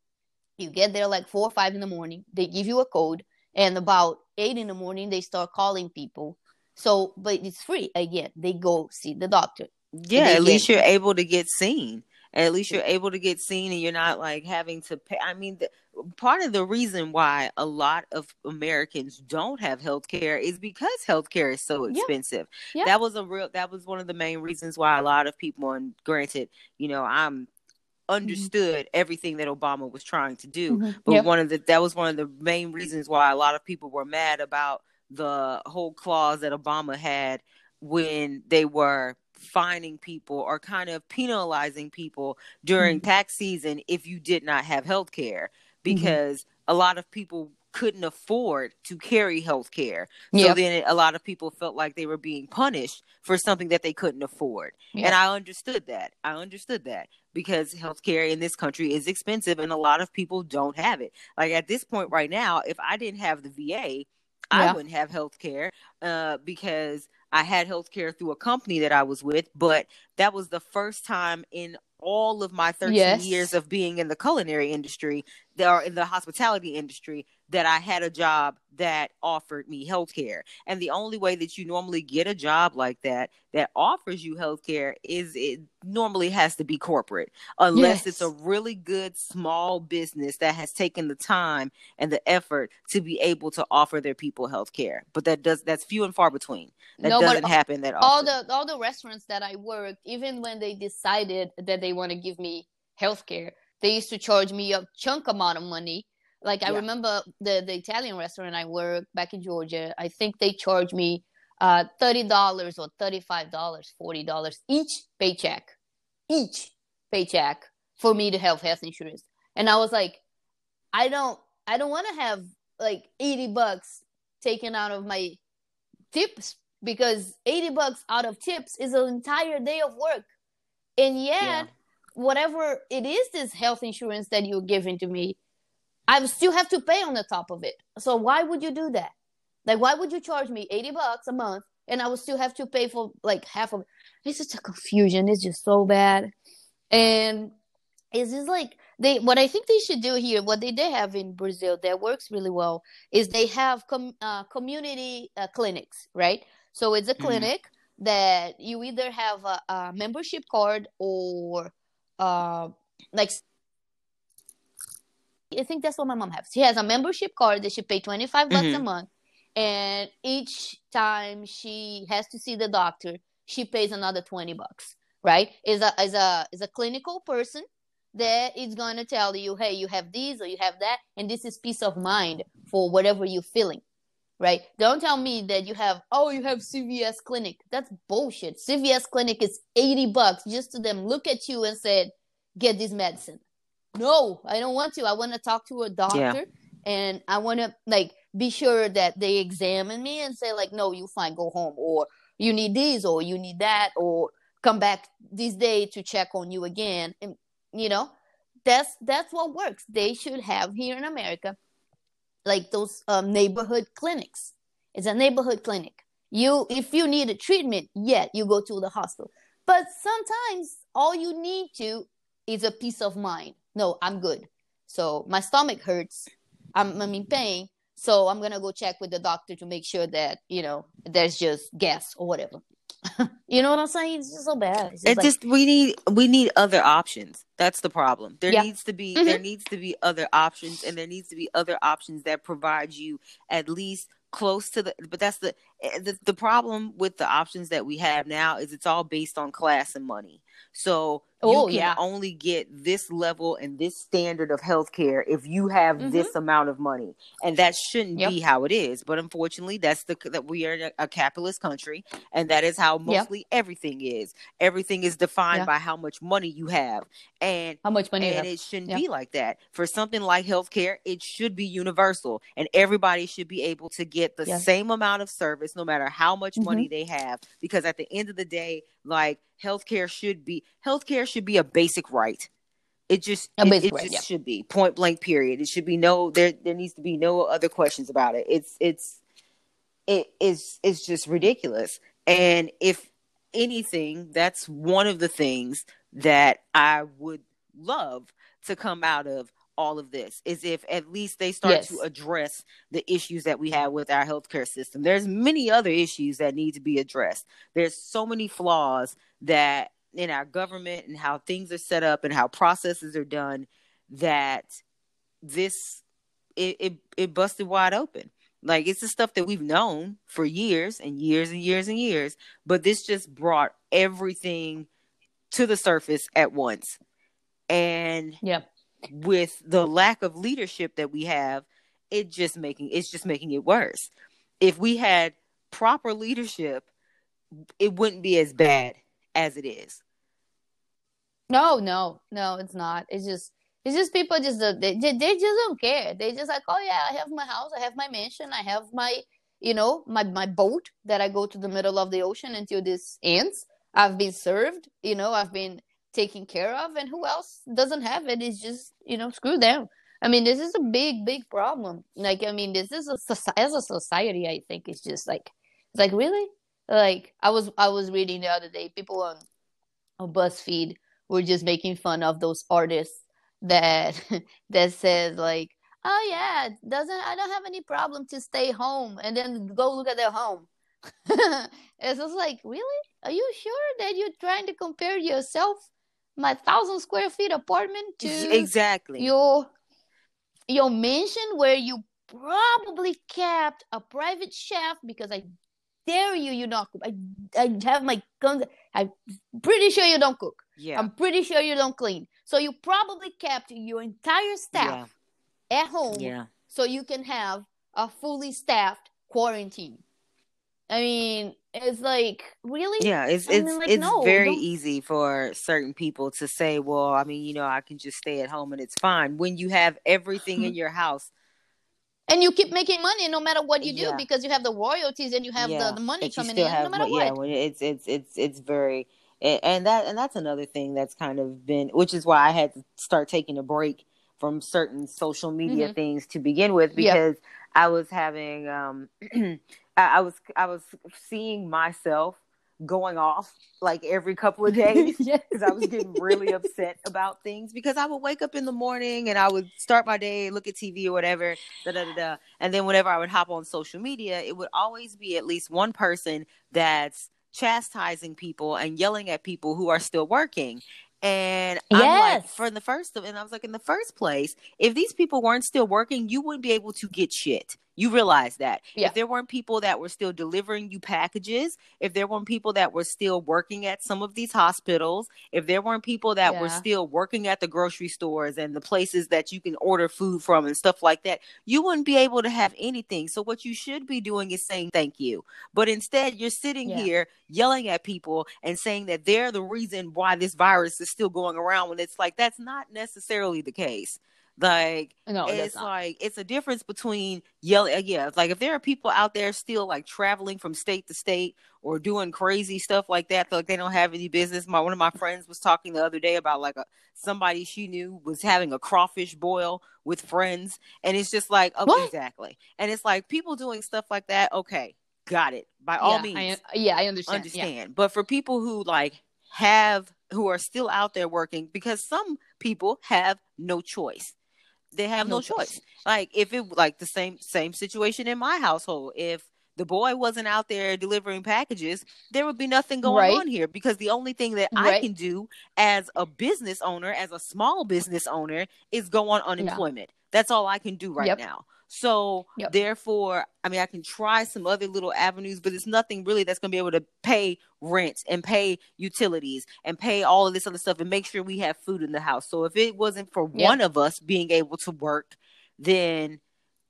You get there like four or five in the morning. They give you a code, and about eight in the morning they start calling people. So, but it's free again. They go see the doctor yeah, at least you're able to get seen. At least you're able to get seen, and you're not like having to pay. I mean, the, part of the reason why a lot of Americans don't have health care is because health care is so expensive. Yeah. Yeah. That was a real. That was one of the main reasons why a lot of people. And granted, you know, I'm mm-hmm. understood everything that Obama was trying to do. Mm-hmm. But yep. one of the that was one of the main reasons why a lot of people were mad about the whole clause that Obama had when they were fining people or kind of penalizing people during mm-hmm. tax season if you did not have health care mm-hmm. because mm-hmm. a lot of people couldn't afford to carry health care. So yep. then a lot of people felt like they were being punished for something that they couldn't afford. Yep. And I understood that. I understood that because health care in this country is expensive and a lot of people don't have it. Like at this point right now, if I didn't have the VA, yeah. I wouldn't have health care uh, because I had health care through a company that I was with, but that was the first time in all of my 13 yes. years of being in the culinary industry or in the hospitality industry that I had a job that offered me health care. And the only way that you normally get a job like that that offers you health care is it normally has to be corporate, unless yes. it's a really good small business that has taken the time and the effort to be able to offer their people health care. But that does that's few and far between. That no, doesn't happen that all the all the restaurants that I worked, even when they decided that they want to give me health care, they used to charge me a chunk amount of money. Like I yeah. remember the the Italian restaurant I worked back in Georgia. I think they charged me uh, thirty dollars or thirty five dollars, forty dollars each paycheck, each paycheck for me to have health insurance. And I was like, I don't, I don't want to have like eighty bucks taken out of my tips because eighty bucks out of tips is an entire day of work, and yet. Yeah whatever it is, this health insurance that you're giving to me, I still have to pay on the top of it. So why would you do that? Like, why would you charge me 80 bucks a month and I would still have to pay for like half of it? It's just a confusion. It's just so bad. And it's just like they what I think they should do here, what they, they have in Brazil that works really well is they have com, uh, community uh, clinics, right? So it's a mm-hmm. clinic that you either have a, a membership card or uh, like I think that's what my mom has. She has a membership card that she pay 25 bucks mm-hmm. a month. And each time she has to see the doctor, she pays another 20 bucks, right? Is a is a is a clinical person that is going to tell you, "Hey, you have these or you have that." And this is peace of mind for whatever you're feeling. Right? Don't tell me that you have, oh, you have CVS clinic. That's bullshit. CVS clinic is 80 bucks just to them look at you and said, get this medicine no i don't want to i want to talk to a doctor yeah. and i want to like be sure that they examine me and say like no you fine go home or you need this or you need that or come back this day to check on you again and you know that's that's what works they should have here in america like those um, neighborhood clinics it's a neighborhood clinic you if you need a treatment yeah, you go to the hospital but sometimes all you need to is a peace of mind no, I'm good. So my stomach hurts. I'm, I'm in pain. So I'm gonna go check with the doctor to make sure that you know there's just gas or whatever. You know what I'm saying? It's just so bad. It's just, like... just, we need we need other options. That's the problem. There yeah. needs to be mm-hmm. there needs to be other options, and there needs to be other options that provide you at least close to the. But that's the the, the problem with the options that we have now is it's all based on class and money. So oh, you can yeah. only get this level and this standard of healthcare if you have mm-hmm. this amount of money, and that shouldn't yep. be how it is. But unfortunately, that's the that we are a capitalist country, and that is how mostly yep. everything is. Everything is defined yeah. by how much money you have, and how much money. And it shouldn't yep. be like that. For something like healthcare, it should be universal, and everybody should be able to get the same amount of service, no matter how much mm-hmm. money they have. Because at the end of the day, like healthcare should be healthcare should be a basic right. It just a it, it right, just yeah. should be point blank period. It should be no there there needs to be no other questions about it. It's it's it is it's just ridiculous. And if anything, that's one of the things that I would love to come out of all of this is if at least they start yes. to address the issues that we have with our healthcare system. There's many other issues that need to be addressed. There's so many flaws that in our government and how things are set up and how processes are done that this it, it, it busted wide open. Like it's the stuff that we've known for years and years and years and years, but this just brought everything to the surface at once. And yeah with the lack of leadership that we have, it just making it's just making it worse. If we had proper leadership, it wouldn't be as bad as it is. No, no, no, it's not. It's just it's just people just uh, they, they just don't care. They just like, oh yeah, I have my house, I have my mansion, I have my you know my my boat that I go to the middle of the ocean until this ends. I've been served, you know, I've been taken care of and who else doesn't have it is just you know screw them. I mean this is a big big problem. Like i mean this is a as a society i think it's just like it's like really? Like i was i was reading the other day people on on buzzfeed were just making fun of those artists that that says like oh yeah doesn't i don't have any problem to stay home and then go look at their home. It's just like really? Are you sure that you're trying to compare yourself my thousand square feet apartment to exactly your your mansion where you probably kept a private chef because I dare you you not cook. I I have my guns. I'm pretty sure you don't cook. Yeah. I'm pretty sure you don't clean. So you probably kept your entire staff yeah. at home. Yeah. So you can have a fully staffed quarantine. I mean, it's like really yeah it's I it's mean, like, it's no, very don't... easy for certain people to say well i mean you know i can just stay at home and it's fine when you have everything in your house and you keep making money no matter what you do yeah. because you have the royalties and you have yeah. the, the money coming in no matter what yeah it's it's it's it's very and, and that and that's another thing that's kind of been which is why i had to start taking a break from certain social media mm-hmm. things to begin with because yep. i was having um I, I was i was seeing myself going off like every couple of days because yes. I was getting really upset about things because I would wake up in the morning and I would start my day, look at TV or whatever, da da da da. And then whenever I would hop on social media, it would always be at least one person that's chastising people and yelling at people who are still working. And yes. I'm like, for the first of, and I was like, in the first place, if these people weren't still working, you wouldn't be able to get shit. You realize that. Yeah. If there weren't people that were still delivering you packages, if there weren't people that were still working at some of these hospitals, if there weren't people that yeah. were still working at the grocery stores and the places that you can order food from and stuff like that, you wouldn't be able to have anything. So what you should be doing is saying thank you. But instead, you're sitting yeah. here yelling at people and saying that they're the reason why this virus is still going around when it's like that's not necessarily the case. Like no, it's like it's a difference between yelling. Uh, yeah, like if there are people out there still like traveling from state to state or doing crazy stuff like that, like they don't have any business. My one of my friends was talking the other day about like a somebody she knew was having a crawfish boil with friends, and it's just like oh, exactly. And it's like people doing stuff like that. Okay, got it. By all yeah, means, I, yeah, I understand. Understand, yeah. but for people who like have who are still out there working because some people have no choice they have no, no choice. choice. Like if it like the same same situation in my household, if the boy wasn't out there delivering packages, there would be nothing going right. on here because the only thing that right. I can do as a business owner, as a small business owner, is go on unemployment. Yeah. That's all I can do right yep. now. So yep. therefore, I mean, I can try some other little avenues, but it's nothing really that's going to be able to pay rent and pay utilities and pay all of this other stuff and make sure we have food in the house. So if it wasn't for yep. one of us being able to work, then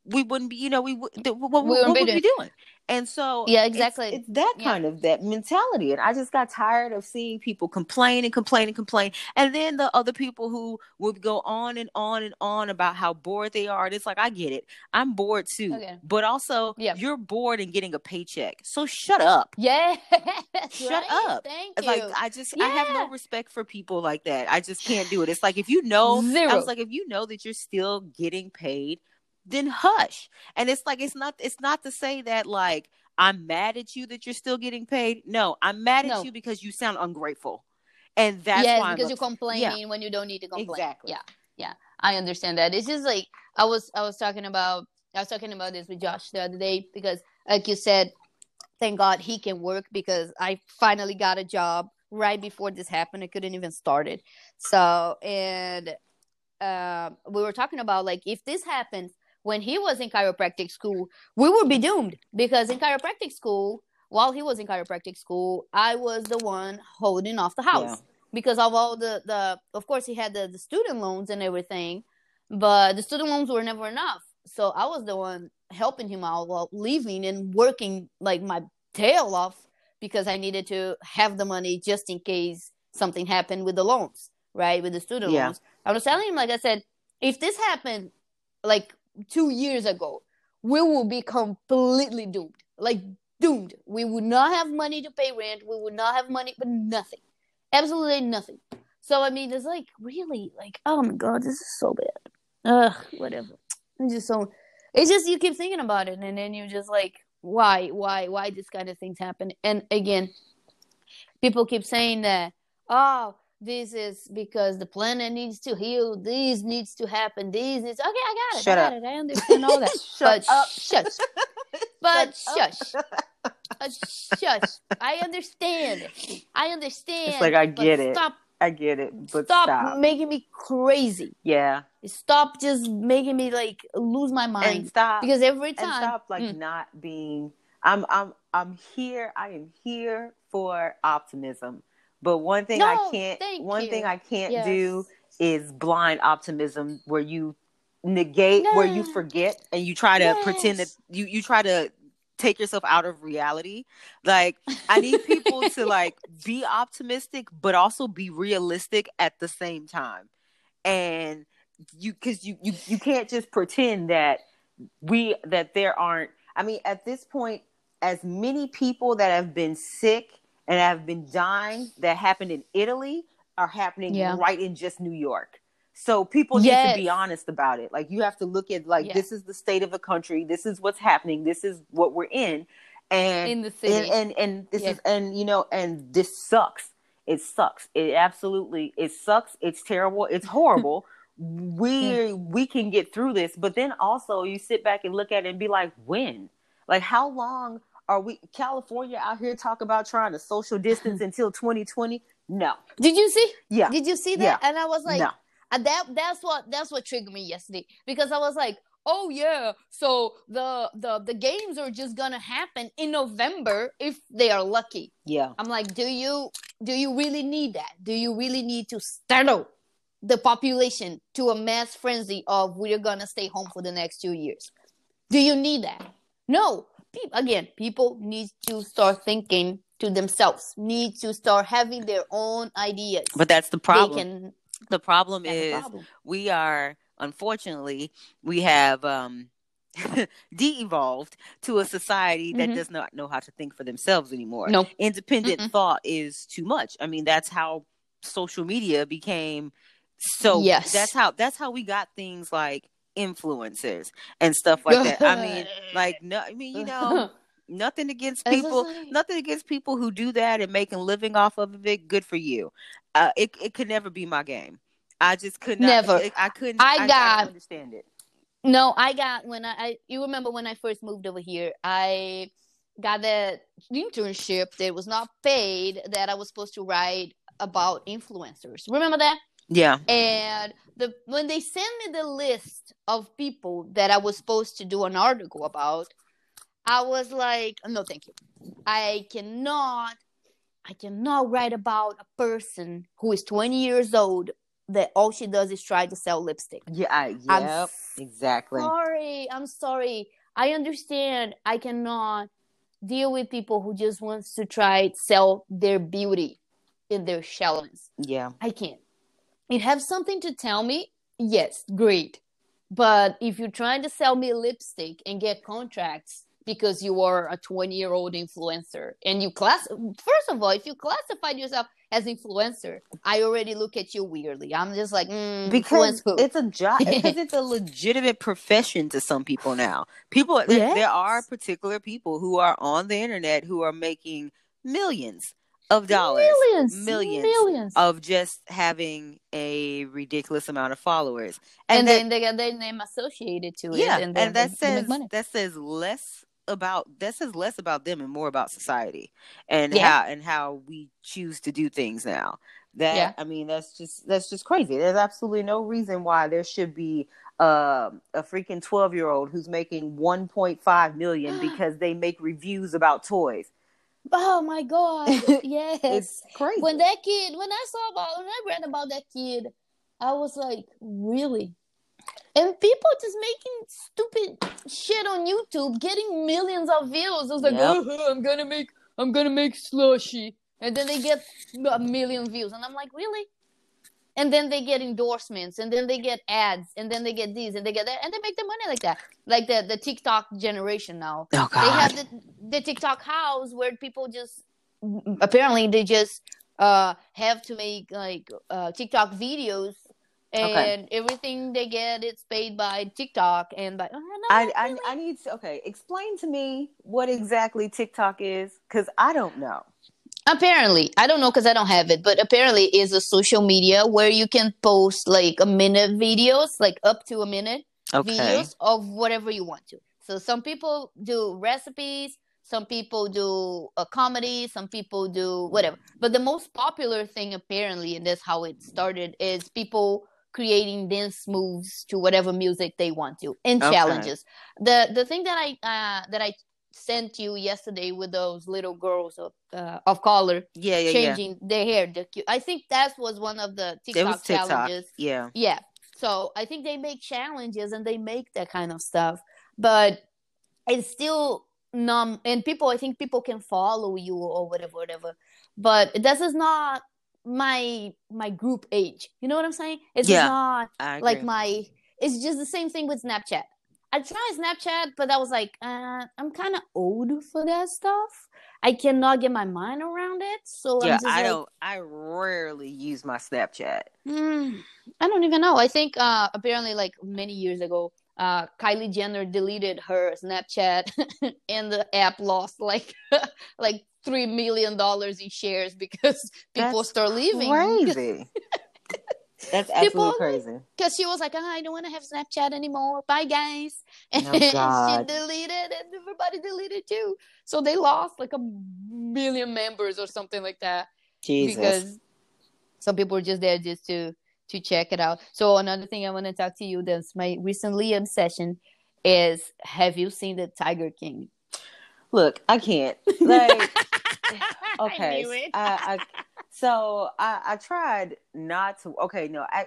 we wouldn't be, you know, we, what, we what would we be doing? And so yeah, exactly. It's, it's that kind yeah. of that mentality. And I just got tired of seeing people complain and complain and complain. And then the other people who would go on and on and on about how bored they are. And it's like, I get it. I'm bored too. Okay. But also yeah. you're bored and getting a paycheck. So shut up. Yeah. shut right. up. Thank you. Like I just yeah. I have no respect for people like that. I just can't do it. It's like if you know Zero. I was like, if you know that you're still getting paid then hush. And it's like it's not it's not to say that like I'm mad at you that you're still getting paid. No, I'm mad at no. you because you sound ungrateful. And that's yes, because you're complaining yeah. when you don't need to complain. Exactly. Yeah. Yeah. I understand that. It's just like I was I was talking about I was talking about this with Josh the other day because like you said, thank God he can work because I finally got a job right before this happened. I couldn't even start it. So and uh, we were talking about like if this happens when he was in chiropractic school, we would be doomed because in chiropractic school, while he was in chiropractic school, I was the one holding off the house yeah. because of all the the. Of course, he had the, the student loans and everything, but the student loans were never enough. So I was the one helping him out while leaving and working like my tail off because I needed to have the money just in case something happened with the loans, right? With the student yeah. loans. I was telling him, like I said, if this happened, like two years ago, we will be completely doomed. Like doomed. We would not have money to pay rent. We would not have money, but nothing. Absolutely nothing. So I mean, it's like really like, oh my god, this is so bad. Ugh, whatever. It's just so. It's just you keep thinking about it, and then you're just like, why, why, why this kind of things happen? And again, people keep saying that, oh, this is because the planet needs to heal. This needs to happen. This needs. Okay, I got it. Shut I got up. it. I understand all that. but up. shush. But Shut shush. Uh, shush. I understand. I understand. It's like I get it. Stop. I get it. But stop, stop, making me crazy. Yeah. Stop just making me like lose my mind. And stop because every time. And stop like mm. not being. I'm I'm I'm here. I am here for optimism. But one thing no, I can't one you. thing I can't yes. do is blind optimism where you negate no. where you forget and you try to yes. pretend that you you try to take yourself out of reality. Like I need people to like be optimistic but also be realistic at the same time. And you cuz you you you can't just pretend that we that there aren't I mean at this point as many people that have been sick and have been dying that happened in Italy are happening yeah. right in just New York. So people yes. need to be honest about it. Like you have to look at like this is the state of the country. This is what's happening. This is what we're in. And in the city. And and, and this is and you know and this sucks. It sucks. It absolutely it sucks. It's terrible. It's horrible. we hmm. we can get through this, but then also you sit back and look at it and be like, when? Like how long are we California out here talk about trying to social distance until 2020? No. Did you see? Yeah. Did you see that? Yeah. And I was like, no. And that that's what that's what triggered me yesterday because I was like, oh yeah, so the the the games are just gonna happen in November if they are lucky. Yeah. I'm like, do you do you really need that? Do you really need to startle the population to a mass frenzy of we're gonna stay home for the next two years? Do you need that? No. People, again, people need to start thinking to themselves, need to start having their own ideas. But that's the problem. Can the problem is problem. we are unfortunately we have um de-evolved to a society that mm-hmm. does not know how to think for themselves anymore. No. Independent Mm-mm. thought is too much. I mean, that's how social media became so yes. that's how that's how we got things like influencers and stuff like that. I mean, like no I mean, you know, nothing against people nothing against people who do that and making living off of it. Good for you. Uh, it, it could never be my game. I just could not never. i, I couldn't i, got I understand it. No i got when I, I you remember when i first moved over here i got that internship that was not paid that i was supposed to write about influencers. Remember that yeah and the when they sent me the list of people that i was supposed to do an article about I was like, no, thank you. I cannot, I cannot write about a person who is 20 years old that all she does is try to sell lipstick. Yeah, yeah, exactly. Sorry, I'm sorry. I understand. I cannot deal with people who just wants to try to sell their beauty in their shallowness. Yeah, I can't. It have something to tell me. Yes, great. But if you're trying to sell me lipstick and get contracts, because you are a 20 year old influencer and you class first of all if you classified yourself as influencer i already look at you weirdly i'm just like mm, because it's a job because it's a legitimate profession to some people now people yes. there, there are particular people who are on the internet who are making millions of dollars. Millions. Millions, millions. of just having a ridiculous amount of followers. And, and then they get their name associated to it yeah and, and that says that says less about that says less about them and more about society and yeah. how and how we choose to do things now. That yeah. i mean that's just that's just crazy. There's absolutely no reason why there should be uh, a freaking 12 year old who's making 1.5 million because they make reviews about toys oh my god yes it's crazy when that kid when i saw about when i read about that kid i was like really and people just making stupid shit on YouTube, getting millions of views. I was like, yep. oh, I'm gonna make, I'm gonna make slushy, and then they get a million views, and I'm like, really? And then they get endorsements, and then they get ads, and then they get these, and they get that, and they make the money like that, like the the TikTok generation now. Oh God! They have the, the TikTok house where people just apparently they just uh have to make like uh TikTok videos and okay. everything they get it's paid by TikTok and by. Oh, I, I, I need to okay. Explain to me what exactly TikTok is because I don't know. Apparently, I don't know because I don't have it, but apparently is a social media where you can post like a minute videos, like up to a minute okay. videos of whatever you want to. So some people do recipes, some people do a comedy, some people do whatever. But the most popular thing apparently, and that's how it started, is people creating dance moves to whatever music they want to and okay. challenges. The the thing that I uh, that I sent you yesterday with those little girls of uh, of color yeah, yeah changing yeah. their hair the, cute i think that was one of the tiktok, TikTok challenges yeah yeah so i think they make challenges and they make that kind of stuff but it's still numb and people i think people can follow you or whatever whatever but this is not my my group age. You know what I'm saying? It's yeah, not like my. It's just the same thing with Snapchat. I tried Snapchat, but I was like, uh, I'm kind of old for that stuff. I cannot get my mind around it. So yeah, I like, don't. I rarely use my Snapchat. Mm, I don't even know. I think uh, apparently, like many years ago, uh, Kylie Jenner deleted her Snapchat, and the app lost like like three million dollars in shares because people That's start leaving. Crazy. That's absolutely People, crazy. Because she was like, oh, I don't want to have Snapchat anymore. Bye, guys. Oh, and oh, she deleted, and everybody deleted too. So they lost like a million members or something like that. Jesus. Because some people were just there just to to check it out. So another thing I want to talk to you that's my recently obsession is have you seen the Tiger King? Look, I can't. Like okay. I, I, I so I, I tried not to. Okay, no, I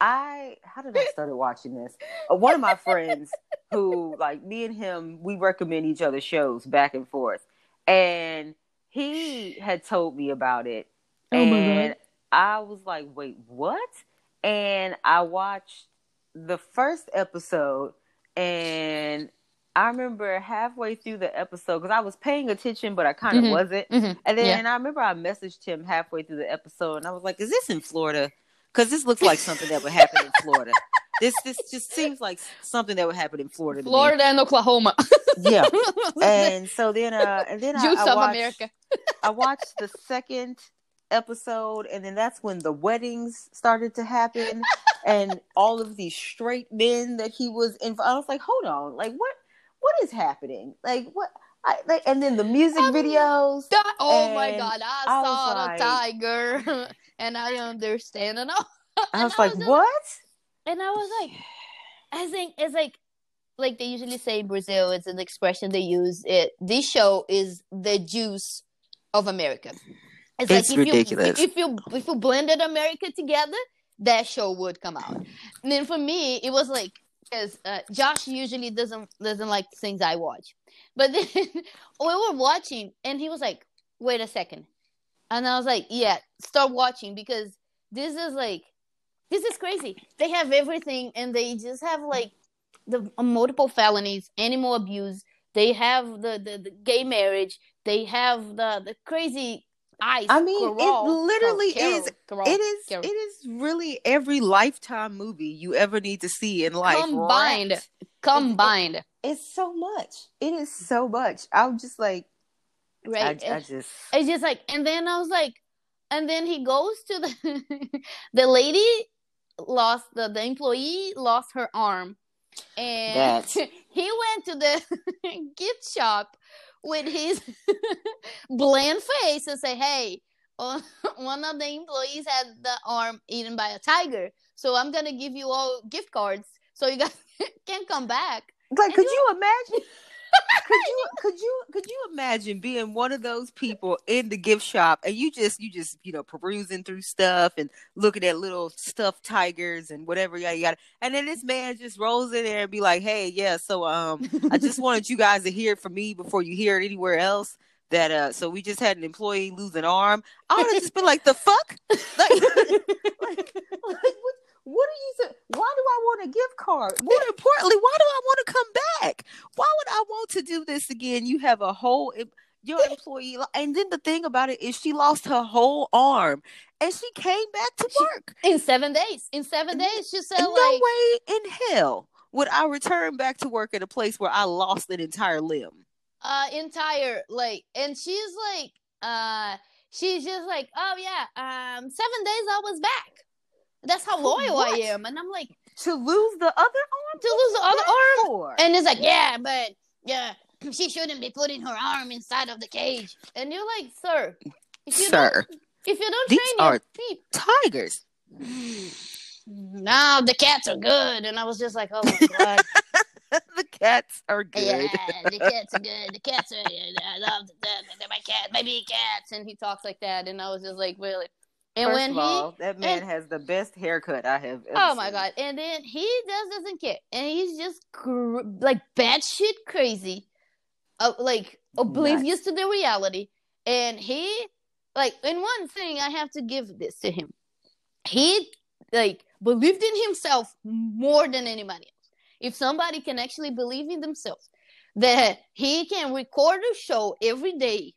I how did I started watching this? Uh, one of my friends who like me and him, we recommend each other shows back and forth, and he had told me about it, oh and I was like, wait, what? And I watched the first episode, and I remember halfway through the episode because I was paying attention, but I kind of mm-hmm. wasn't. Mm-hmm. And then yeah. I remember I messaged him halfway through the episode, and I was like, "Is this in Florida? Because this looks like something that would happen in Florida. this this just seems like something that would happen in Florida. Florida and Oklahoma. yeah. And so then, uh, and then Juice I, I watched, America. I watched the second episode, and then that's when the weddings started to happen, and all of these straight men that he was in. I was like, hold on, like what? What is happening? Like what? I, like, and then the music um, videos. oh my god, I, I saw the like, tiger, and I understand and all. I was like, was what? and I was like, I think it's like, like they usually say in Brazil, it's an expression they use. It this show is the juice of America. It's, it's like if ridiculous. You, if you if you blended America together, that show would come out. And then for me, it was like because uh, Josh usually doesn't doesn't like things I watch. But then we were watching, and he was like, "Wait a second. and I was like, "Yeah, start watching because this is like this is crazy. They have everything, and they just have like the uh, multiple felonies, animal abuse. They have the, the, the gay marriage. They have the the crazy Ice, I mean, it literally is. Carol, it is. It is really every lifetime movie you ever need to see in life combined. Right? Combined. It, it, it's so much. It is so much. I'm just like, right. I, I just. It's just like, and then I was like, and then he goes to the the lady lost the the employee lost her arm, and he went to the gift shop with his bland face and say, "Hey, uh, one of the employees had the arm eaten by a tiger, so I'm gonna give you all gift cards so you guys can come back." Like, and could you, you imagine? Could you could you could you imagine being one of those people in the gift shop and you just you just you know perusing through stuff and looking at little stuffed tigers and whatever yada yada and then this man just rolls in there and be like hey yeah so um i just wanted you guys to hear it from me before you hear it anywhere else that uh so we just had an employee lose an arm. I would have just been like the fuck? Like, like, like what what do you say? Why do I want a gift card? More importantly, why do I want to come back? Why would I want to do this again? You have a whole your employee, and then the thing about it is she lost her whole arm, and she came back to work in seven days. In seven days, she said, "No like, way in hell would I return back to work at a place where I lost an entire limb." Uh, entire like, and she's like, uh, she's just like, "Oh yeah, um, seven days I was back." That's how loyal I am. And I'm like, to lose the other arm? To lose the other arm? For? And it's like, yeah, but yeah, she shouldn't be putting her arm inside of the cage. And you're like, sir, if you sir, don't, if you don't these train are your tigers. No, the cats are good. And I was just like, oh my god. the cats are good. Yeah, the cats are good. The cats are. I love them. They're my cat, my big cats. And he talks like that, and I was just like, really. And First when of all, he, that man and, has the best haircut I have ever Oh my god! And then he just doesn't care, and he's just cr- like batshit crazy, uh, like oblivious to the reality. And he, like, in one thing, I have to give this to him. He like believed in himself more than anybody else. If somebody can actually believe in themselves, that he can record a show every day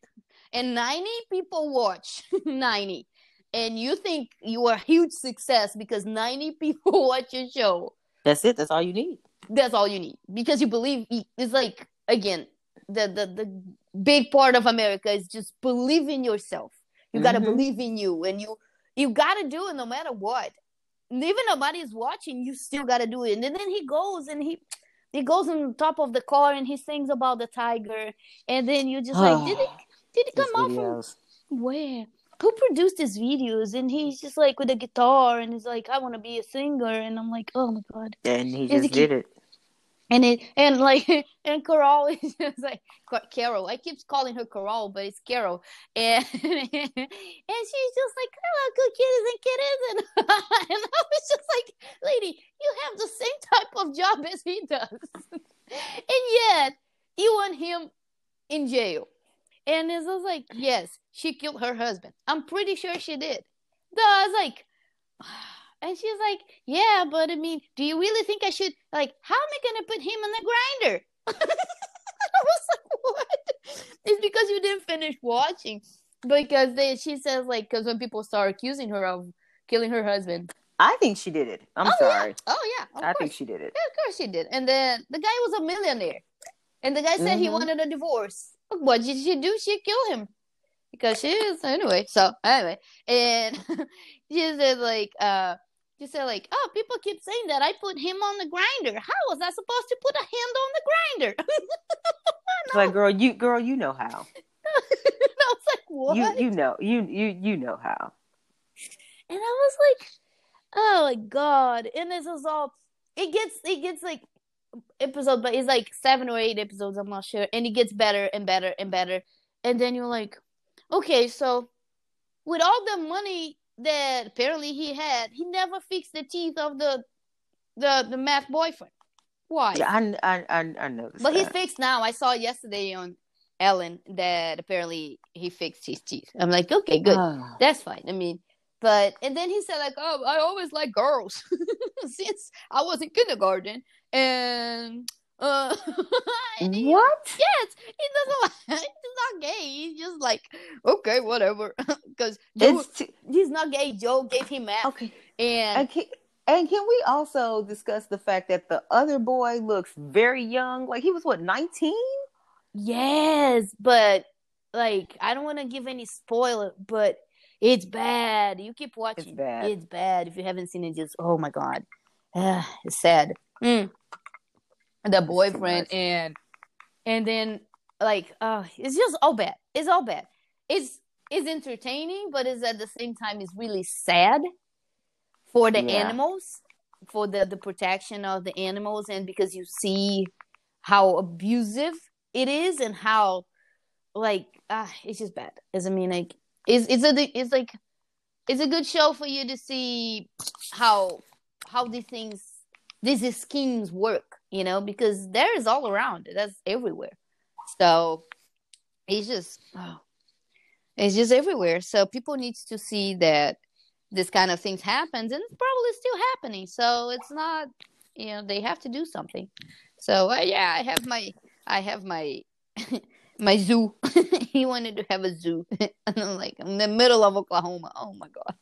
and 90 people watch 90 and you think you are a huge success because 90 people watch your show. That's it. That's all you need. That's all you need because you believe it's like again the the, the big part of america is just believe in yourself. You mm-hmm. got to believe in you and you you got to do it no matter what. Even nobody's watching you still got to do it. And then, then he goes and he he goes on top of the car and he sings about the tiger. And then you just like did it did it come out from where who produced his videos and he's just like with a guitar and he's like i want to be a singer and i'm like oh my god and he just did it and it and like and Carol is just like Carol. I keep calling her Carol, but it's Carol. And and she's just like, "Hello, good kitties and kittens," and, and I was just like, "Lady, you have the same type of job as he does, and yet you want him in jail." And it was like, "Yes, she killed her husband. I'm pretty sure she did." So I was like. And she's like, Yeah, but I mean, do you really think I should like how am I gonna put him in the grinder? I was like, What? It's because you didn't finish watching. Because they, she says like because when people start accusing her of killing her husband. I think she did it. I'm oh, sorry. Yeah. Oh yeah. I course. think she did it. Yeah, of course she did. And then the guy was a millionaire. And the guy said mm-hmm. he wanted a divorce. What did she do? She killed him. Because she is anyway. So anyway. And she said like uh she said like, oh, people keep saying that I put him on the grinder. How was I supposed to put a hand on the grinder? no. Like, girl, you girl, you know how. I was like, what? You you know you you you know how. And I was like, oh my god! And this is all. It gets it gets like episode, but it's like seven or eight episodes. I'm not sure, and it gets better and better and better. And then you're like, okay, so with all the money that apparently he had, he never fixed the teeth of the the the math boyfriend. Why? Yeah, I I I, I know. But he's fixed now. I saw yesterday on Ellen that apparently he fixed his teeth. I'm like, okay, good, ah. that's fine. I mean, but and then he said like, oh, I always like girls since I was in kindergarten, and uh, what? Yes, he doesn't like. He's not gay. He's just like okay, whatever. Because he's not gay. Joe gave him math. Okay, and. and can, and can we also discuss the fact that the other boy looks very young? Like he was what, 19? Yes, but like I don't want to give any spoiler, but it's bad. You keep watching. It's bad. It's bad. If you haven't seen it, just oh my god, uh, it's sad. Mm. The boyfriend and and then like uh it's just all bad. It's all bad. It's it's entertaining but it's at the same time it's really sad for the yeah. animals for the the protection of the animals and because you see how abusive it is and how like ah it's just bad. As i mean like it's it's a it's like it's a good show for you to see how how these things these schemes work you know, because there is all around. That's everywhere. So it's just oh, it's just everywhere. So people need to see that this kind of things happens and it's probably still happening. So it's not you know, they have to do something. So uh, yeah, I have my I have my my zoo. he wanted to have a zoo. and I'm like in the middle of Oklahoma. Oh my god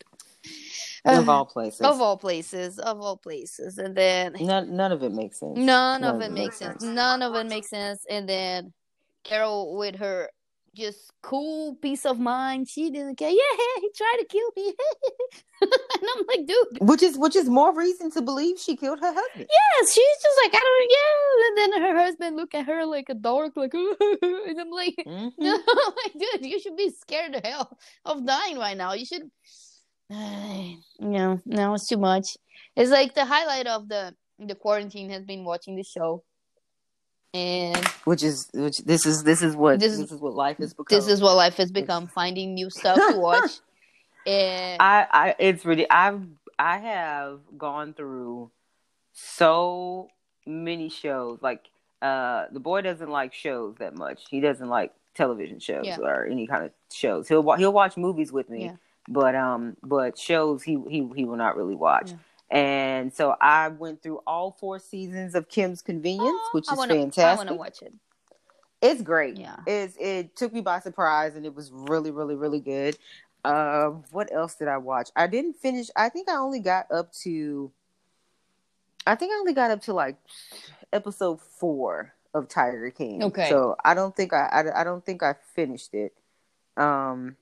of all places. Of all places. Of all places. And then none, none of it makes sense. None, none of it makes sense. sense. None of it makes sense. And then Carol with her just cool peace of mind. She didn't care. Yeah, he tried to kill me. and I'm like, dude. Which is which is more reason to believe she killed her husband. Yes, she's just like, I don't yeah. And then her husband look at her like a dog, like and I'm like, mm-hmm. no, like, dude, you should be scared to hell of dying right now. You should no, no, it's too much. It's like the highlight of the the quarantine has been watching the show, and which is which this is this is what this, this is what life has become. This is what life has become. Finding new stuff to watch. and I, I, it's really I've I have gone through so many shows. Like, uh, the boy doesn't like shows that much. He doesn't like television shows yeah. or any kind of shows. He'll he'll watch movies with me. Yeah but um but shows he he he will not really watch. Yeah. And so I went through all four seasons of Kim's Convenience, oh, which is wanna, fantastic. I want to watch it. It's great. Yeah. It's it took me by surprise and it was really, really, really good. Uh, what else did I watch? I didn't finish. I think I only got up to. I think I only got up to like episode four of Tiger King. Okay. So I don't think I, I, I don't think I finished it. Um.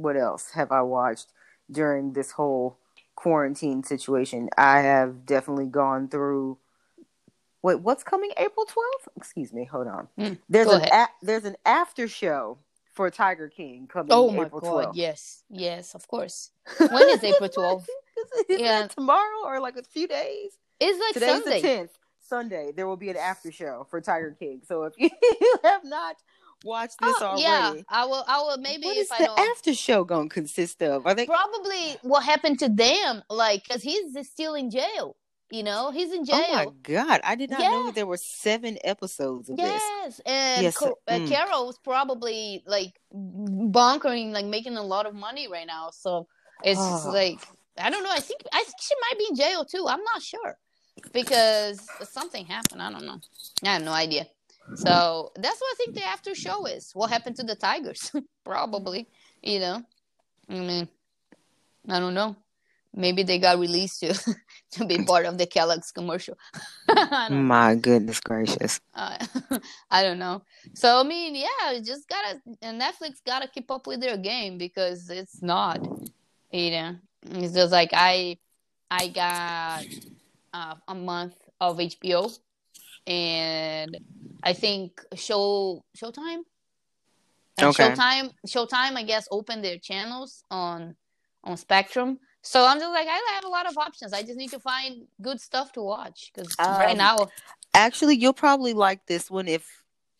What else have I watched during this whole quarantine situation? I have definitely gone through Wait, what's coming April 12th? Excuse me, hold on. Mm, there's an a- there's an after show for Tiger King coming oh my April God, 12th. Yes. Yes, of course. When is April 12th? is yeah. tomorrow or like a few days? It's like Today's Sunday. the 10th. Sunday there will be an after show for Tiger King. So if you have not watched this oh, already, yeah, I will. I will maybe. What is the don't... after show going to consist of? Are they probably what happened to them? Like, because he's still in jail. You know, he's in jail. Oh my god, I did not yeah. know there were seven episodes of yes. this. And yes, uh, mm. Carole was probably like bonkering, like making a lot of money right now. So it's oh. like I don't know. I think I think she might be in jail too. I'm not sure because something happened. I don't know. I have no idea. So that's what I think the after show is. What happened to the Tigers? probably. You know. I mean, I don't know maybe they got released to to be part of the Kellogg's commercial. My goodness gracious! Uh, I don't know. So I mean, yeah, just gotta Netflix gotta keep up with their game because it's not. You know, it's just like I I got uh, a month of HBO, and I think show Showtime. And okay. Showtime, Showtime, I guess, opened their channels on on Spectrum so I'm just like, I have a lot of options. I just need to find good stuff to watch because um, right now, actually, you'll probably like this one if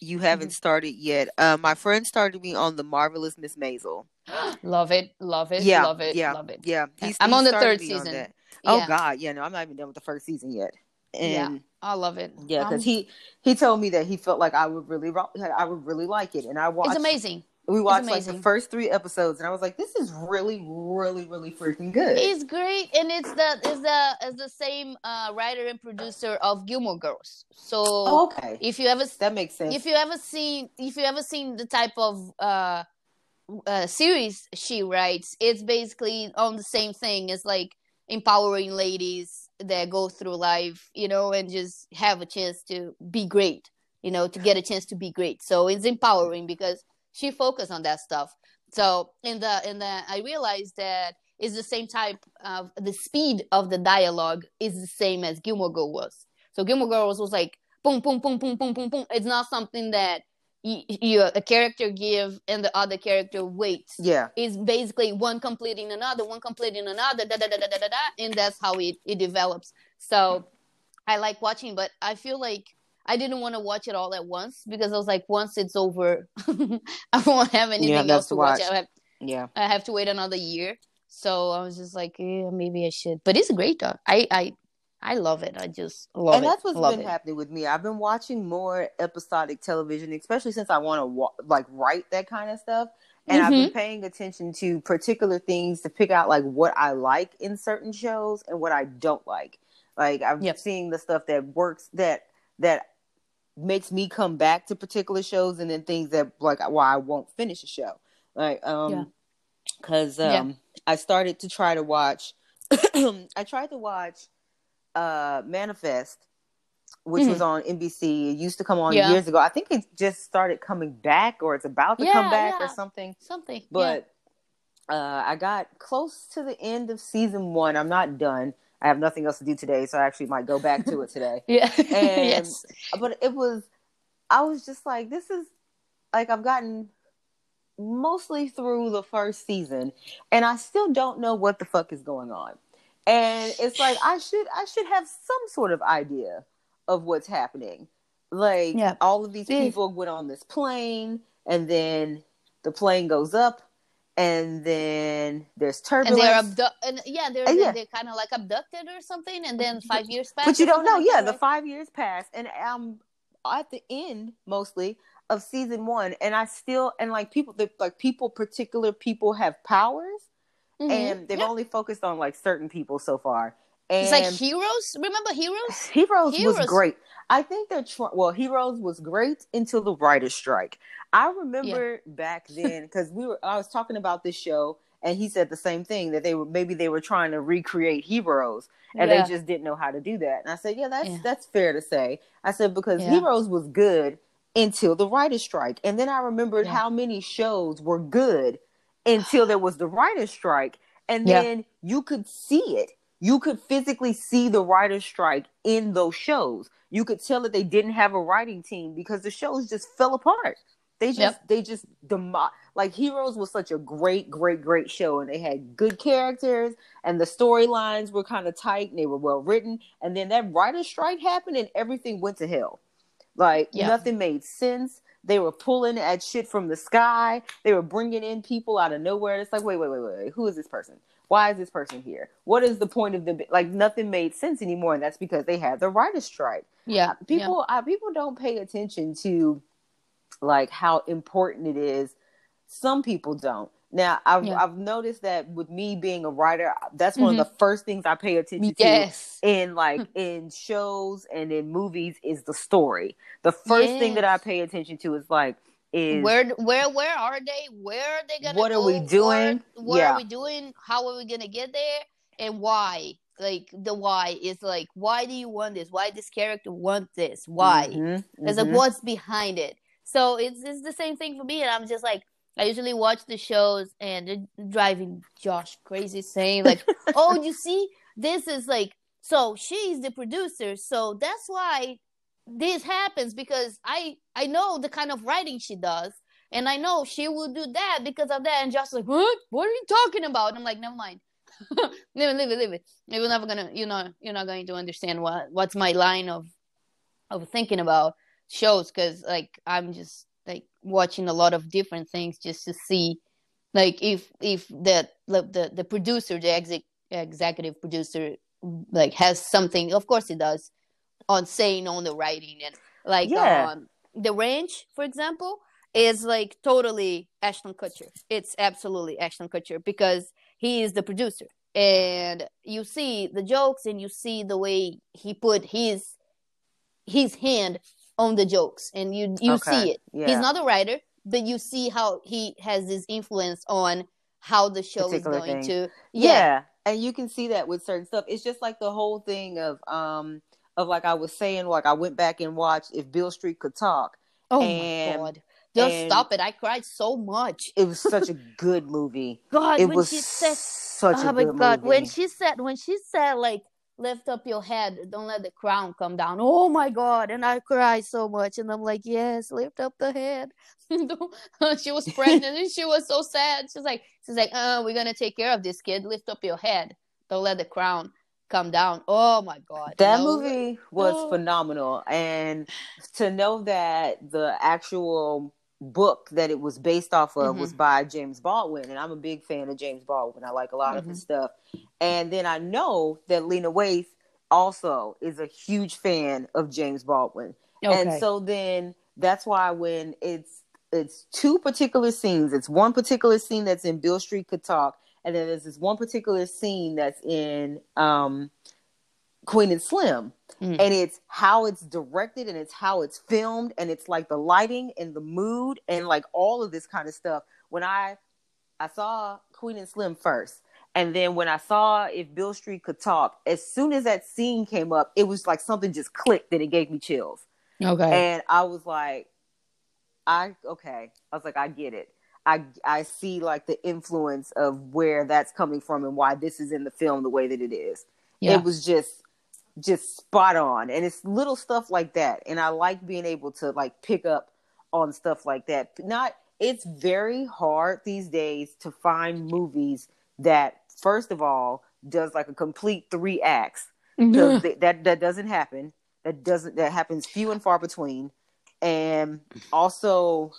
you haven't mm-hmm. started yet. Uh, my friend started me on the marvelous Miss Maisel. love it, love it, yeah, love it, yeah, love it. Yeah, He's, I'm on the third season. On oh. God, yeah, no, I'm not even done with the first season yet. And yeah, I love it. Yeah, because um, he he told me that he felt like I would really I would really like it, and I watched. It's amazing. we watched like the first three episodes and i was like this is really really really freaking good. It's great and it's the is the is the same uh, writer and producer of gilmore girls. So oh, okay. if you ever that makes sense. if you ever seen if you ever seen the type of uh, uh, series she writes it's basically on the same thing. It's like empowering ladies that go through life you know and just have a chance to be great you know to get a chance to be great. So it's empowering because she focused on that stuff. So in the in the i realized that it's the same type of the speed of the dialogue is the same as gilmore girl was. So gilmore girls was like boom boom boom boom boom boom boom. It's not something that you, you a character give and the other character waits yeah it's basically one completing another one completing another da, da, da, da, da, da, da, and that's how it, it develops so i like watching but i feel like I didn't want to watch it all at once because I was like, once it's over, I won't have anything yeah, else to watch. watch. I have, yeah, I have to wait another year. So I was just like, yeah, maybe I should. But it's a great dog. I I I love it. I just love and it. And that's what's love been it. happening with me. I've been watching more episodic television, especially since I want to wa- like write that kind of stuff. And mm-hmm. I've been mm-hmm. paying attention to particular things to pick out like what I like in certain shows and what I don't like. Like I'm yep. seeing the stuff that works that that makes me come back to particular shows and then things that like why I won't finish a show. Like um because um yeah. I started to try to watch I tried to watch uh Manifest which mm-hmm. was on NBC. It used to come on yeah. years ago. I think it just started coming back or it's about to yeah, come back or something. Something. But uh I got close to the end of season 1. I'm not done. I have nothing else to do today, so I actually might go back to it today. yeah. And, yes. But it was, I was just like, this is like I've gotten mostly through the first season, and I still don't know what the fuck is going on. And it's like I should I should have some sort of idea of what's happening. Like all of these people went on this plane, and then the plane goes up and then there's turbulence. And they're abdu- and yeah, they're, yeah. they're kind of like abducted or something, and then five years pass. But you don't know, like yeah, that, the five years pass, and I'm at the end mostly of season one, and I still and like people, like people, particular people have powers, mm-hmm. and they've yep. only focused on like certain people so far, And it's like Heroes. Remember Heroes? Heroes, Heroes. was great. I think that tr- well, Heroes was great until the writers' strike. I remember yeah. back then because we were. I was talking about this show, and he said the same thing that they were maybe they were trying to recreate Heroes, and yeah. they just didn't know how to do that. And I said, yeah, that's yeah. that's fair to say. I said because Heroes was good until the writers' strike, and then I remembered how many shows were good until there was the writers' strike, and then you could see it you could physically see the writer's strike in those shows. You could tell that they didn't have a writing team because the shows just fell apart. They just yep. they just demo- like Heroes was such a great, great, great show, and they had good characters, and the storylines were kind of tight, and they were well written. And then that writer's strike happened, and everything went to hell. Like yep. nothing made sense. They were pulling at shit from the sky. They were bringing in people out of nowhere. It's like, wait, wait, wait, wait, who is this person? why is this person here? What is the point of the like? Nothing made sense anymore, and that's because they had the writers' strike. Yeah, people yeah. Uh, people don't pay attention to like how important it is. Some people don't. Now, I've yeah. I've noticed that with me being a writer, that's one mm-hmm. of the first things I pay attention yes. to in like in shows and in movies is the story. The first yes. thing that I pay attention to is like is where where where are they? Where are they gonna? What go? are we doing? What, what yeah. are we doing? How are we gonna get there? And why? Like the why is like why do you want this? Why this character want this? Why? Mm-hmm, It's mm-hmm. like what's behind it. So it's it's the same thing for me, and I'm just like I usually watch the shows and they're driving Josh crazy, saying like, "Oh, you see, this is like." So she's the producer, so that's why this happens because I I know the kind of writing she does, and I know she will do that because of that. And just like, what? What are you talking about? And I'm like, never mind. leave it, leave it, leave it. You're never gonna, you know, you're not going to understand what what's my line of of thinking about shows because like I'm just like watching a lot of different things just to see like if if the the the producer the exec, executive producer like has something of course he does on saying on the writing and like yeah. um, the ranch for example is like totally ashton kutcher it's absolutely ashton kutcher because he is the producer and you see the jokes and you see the way he put his his hand on the jokes and you you okay. see it yeah. he's not a writer but you see how he has this influence on how the show Particular is going thing. to yeah. yeah and you can see that with certain stuff it's just like the whole thing of um of like I was saying, like I went back and watched If Beale Street Could Talk. Oh and, my god. Just stop it. I cried so much. It was such a good movie. God, it was said, such oh a good god. movie. When she said when she said like lift up your head, don't let the crown come down. Oh my god. And I cried so much. And I'm like, yes, lift up the head. she was pregnant and she was so sad. She's like, she's like, uh, we're gonna take care of this kid. Lift up your head. Don't let the crown come down. Oh my god. That movie was oh. phenomenal and to know that the actual book that it was based off of mm-hmm. was by James Baldwin and I'm a big fan of James Baldwin. I like a lot mm-hmm. of his mm-hmm. stuff. And then I know that Lena Waithe also is a huge fan of James Baldwin. Okay. And so then that's why when it's it's two particular scenes, it's one particular scene that's in Beale Street Could Talk and then there's this one particular scene that's in um, Queen and Slim. Mm. And it's how it's directed and it's how it's filmed and it's like the lighting and the mood and like all of this kind of stuff. When I I saw Queen and Slim first, and then when I saw if Beale Street could talk, as soon as that scene came up, it was like something just clicked and it gave me chills. Okay. And I was like, I okay. I was like, I get it. I I see like the influence of where that's coming from and why this is in the film the way that it is. Yeah. It was just just spot on and it's little stuff like that and I like being able to like pick up on stuff like that. Not it's very hard these days to find movies that first of all does like a complete 3 acts. that that doesn't happen. That doesn't that happens few and far between. And also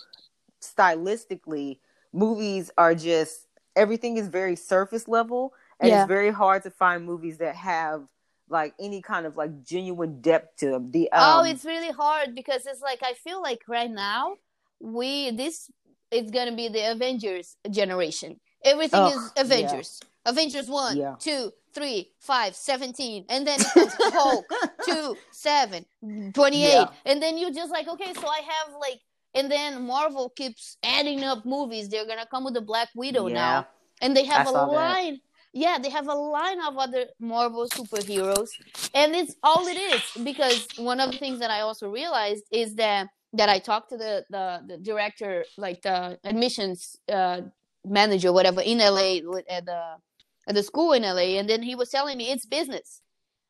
stylistically, movies are just everything is very surface level, and yeah. it's very hard to find movies that have like any kind of like genuine depth to them. The oh, um, oh, it's really hard because it's like I feel like right now we this is gonna be the Avengers generation. Everything is Avengers. Yeah. Avengers 1, yeah. 2, 3, 5, 17. And then Hulk 2, 7, 28. Yeah. And then you just like, okay, so I have like, and then Marvel keeps adding up movies. They're going to come with the Black Widow now. And they have I a line. Yeah, they have a line of other Marvel superheroes. And it's all it is. Because one of the things that I also realized is that that I talked to the, the, the director, like the admissions uh, manager, whatever, in LA at the at the school in LA, and then he was telling me it's business.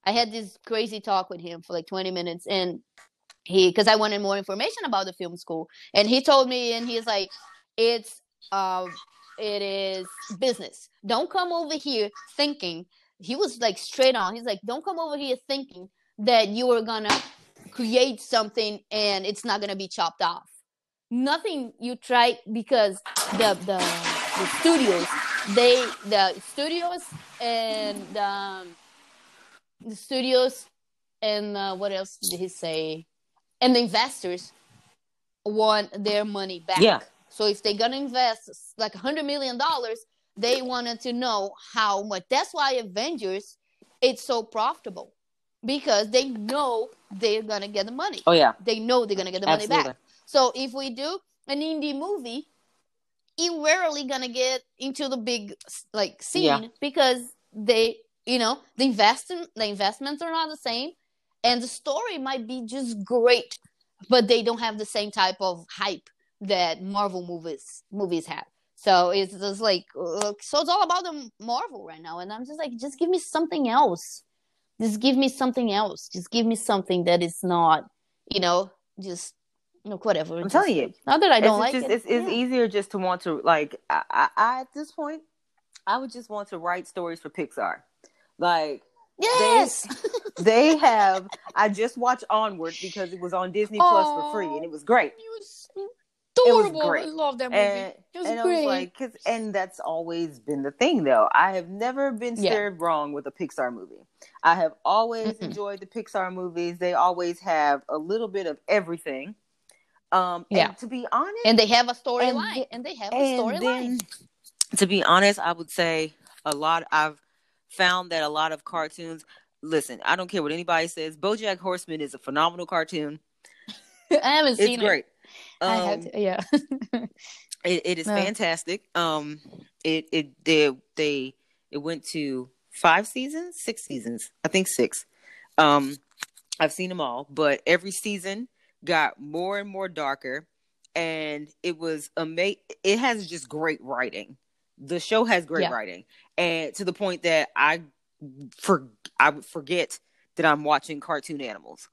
I had this crazy talk with him for like 20 minutes, and he because I wanted more information about the film school, and he told me, and he's like, it's um, it is business. Don't come over here thinking. He was like straight on. He's like, don't come over here thinking that you are gonna create something and it's not gonna be chopped off. Nothing you try because the the, the studios they the studios and um, the studios and uh, what else did he say? And the investors want their money back. Yeah. So if they're gonna invest like a hundred million dollars, they wanted to know how much. That's why Avengers it's so profitable because they know they're gonna get the money. Oh yeah. They know they're gonna get the Absolutely. money back. So if we do an indie movie you rarely gonna get into the big like scene yeah. because they you know the investment the investments are not the same and the story might be just great but they don't have the same type of hype that marvel movies movies have so it's just like uh, so it's all about the marvel right now and i'm just like just give me something else just give me something else just give me something that is not you know just no, whatever. I'm just, telling you. Not that I don't like just, it. It's, it's yeah. easier just to want to like. I, I, I, at this point, I would just want to write stories for Pixar, like. Yes, they, they have. I just watched Onward because it was on Disney Plus for free, and it was great. adorable. It was great. I love that movie. And, it was and great. Was like, cause, and that's always been the thing, though. I have never been scared yeah. wrong with a Pixar movie. I have always Mm-mm. enjoyed the Pixar movies. They always have a little bit of everything. Um, yeah. to be honest, and they have a storyline, and, and, they have a storyline. To be honest, I would say a lot. I've found that a lot of cartoons. Listen, I don't care what anybody says. BoJack Horseman is a phenomenal cartoon. I haven't it's seen great. it. Um, I had to, yeah. it, it is no. fantastic. Um, it it they they it went to five seasons, six seasons, I think six. Um, I've seen them all, but every season got more and more darker and it was amazing it has just great writing the show has great yeah. writing and to the point that i for i would forget that i'm watching cartoon animals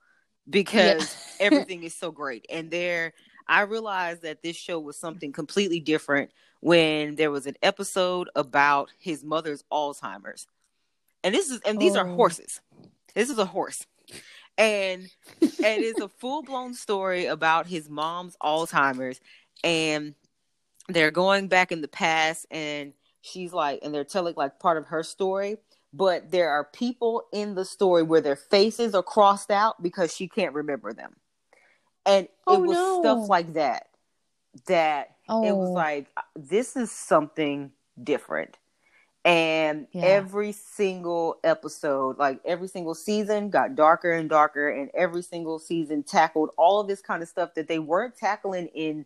because yeah. everything is so great and there i realized that this show was something completely different when there was an episode about his mother's alzheimer's. And this is and these oh. are horses. This is a horse. And and it's a full blown story about his mom's Alzheimer's, and they're going back in the past, and she's like, and they're telling like part of her story, but there are people in the story where their faces are crossed out because she can't remember them, and oh, it was no. stuff like that that oh. it was oh. like this is something different and yeah. every single episode like every single season got darker and darker and every single season tackled all of this kind of stuff that they weren't tackling in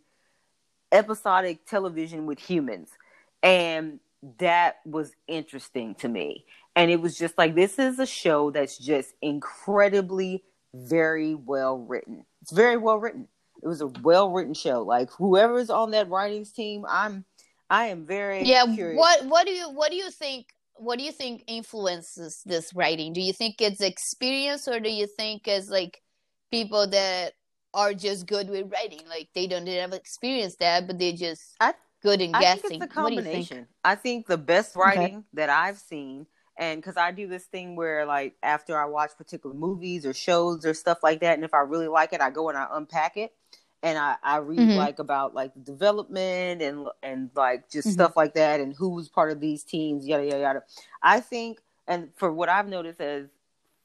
episodic television with humans and that was interesting to me and it was just like this is a show that's just incredibly very well written it's very well written it was a well written show like whoever's on that writings team i'm I am very yeah. Curious. What what do you what do you think? What do you think influences this writing? Do you think it's experience, or do you think it's like people that are just good with writing, like they don't have experience that, but they're just I, good in I guessing? Think it's a combination. Think? I think the best writing okay. that I've seen and because I do this thing where like after I watch particular movies or shows or stuff like that, and if I really like it, I go and I unpack it and I, I read mm-hmm. like about like the development and and like just mm-hmm. stuff like that and who's part of these teams, yada yada yada. I think, and for what I've noticed as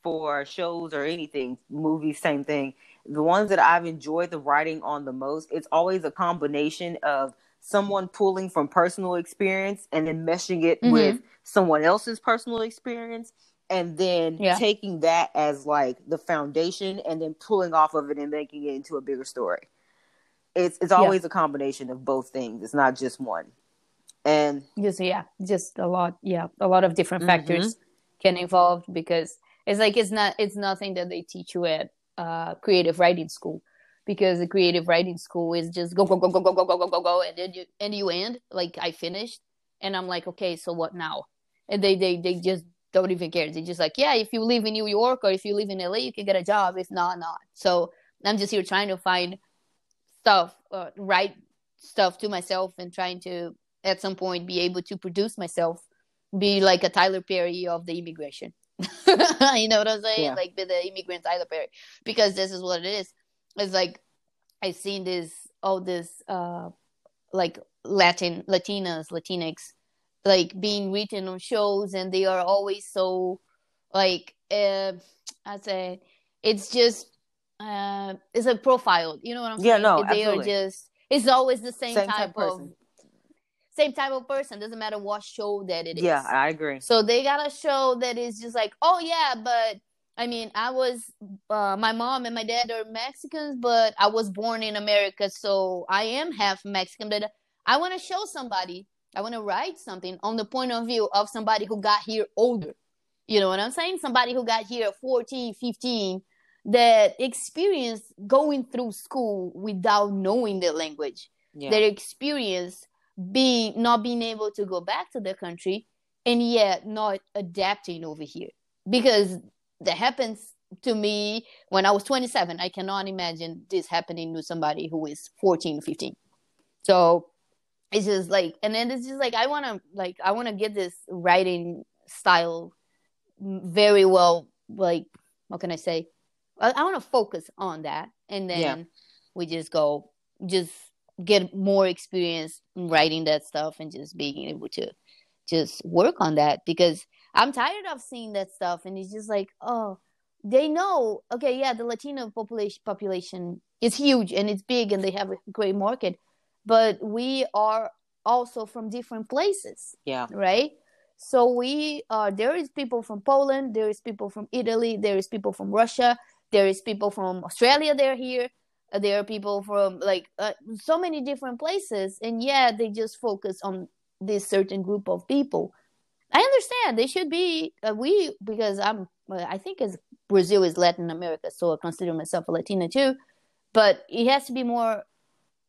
for shows or anything, movies, same thing. The ones that I've enjoyed the writing on the most, it's always a combination of someone pulling from personal experience and then meshing it mm-hmm. with someone else's personal experience and then yeah. taking that as like the foundation and then pulling off of it and making it into a bigger story. It's it's always yeah. a combination of both things. It's not just one. And just yeah, just a lot yeah, a lot of different mm-hmm. factors can involve because it's like it's not it's nothing that they teach you at uh, creative writing school because the creative writing school is just go go go go go go go go go go and then you and you end like I finished and I'm like okay so what now and they they they just don't even care they're just like yeah if you live in New York or if you live in LA you can get a job if not not so I'm just here trying to find stuff uh, write stuff to myself and trying to at some point be able to produce myself be like a Tyler Perry of the immigration you know what I'm saying? Yeah. Like be the immigrant Tyler Perry. Because this is what it is. It's like I've seen this all this uh like Latin Latinas, Latinx like being written on shows and they are always so like uh I say it's just uh it's a profile. You know what I'm yeah, saying? Yeah, no, they absolutely. are just it's always the same, same type, type of same type of person. Doesn't matter what show that it is. Yeah, I agree. So they got a show that is just like, oh yeah, but I mean, I was uh, my mom and my dad are Mexicans, but I was born in America, so I am half Mexican. But I want to show somebody. I want to write something on the point of view of somebody who got here older. You know what I'm saying? Somebody who got here 14, 15, that experienced going through school without knowing the language. Yeah. Their experience being not being able to go back to the country and yet not adapting over here because that happens to me when I was 27. I cannot imagine this happening to somebody who is 14, 15. So it's just like, and then it's just like, I want to, like, I want to get this writing style very well, like, what can I say? I, I want to focus on that. And then yeah. we just go, just get more experience writing that stuff and just being able to just work on that because I'm tired of seeing that stuff and it's just like oh they know okay yeah the Latino population population is huge and it's big and they have a great market but we are also from different places yeah. right? So we are there is people from Poland there is people from Italy there is people from Russia there is people from Australia they're here there are people from like uh, so many different places and yeah they just focus on this certain group of people i understand. They should be uh, we because i'm i think as brazil is latin america so i consider myself a latina too but it has to be more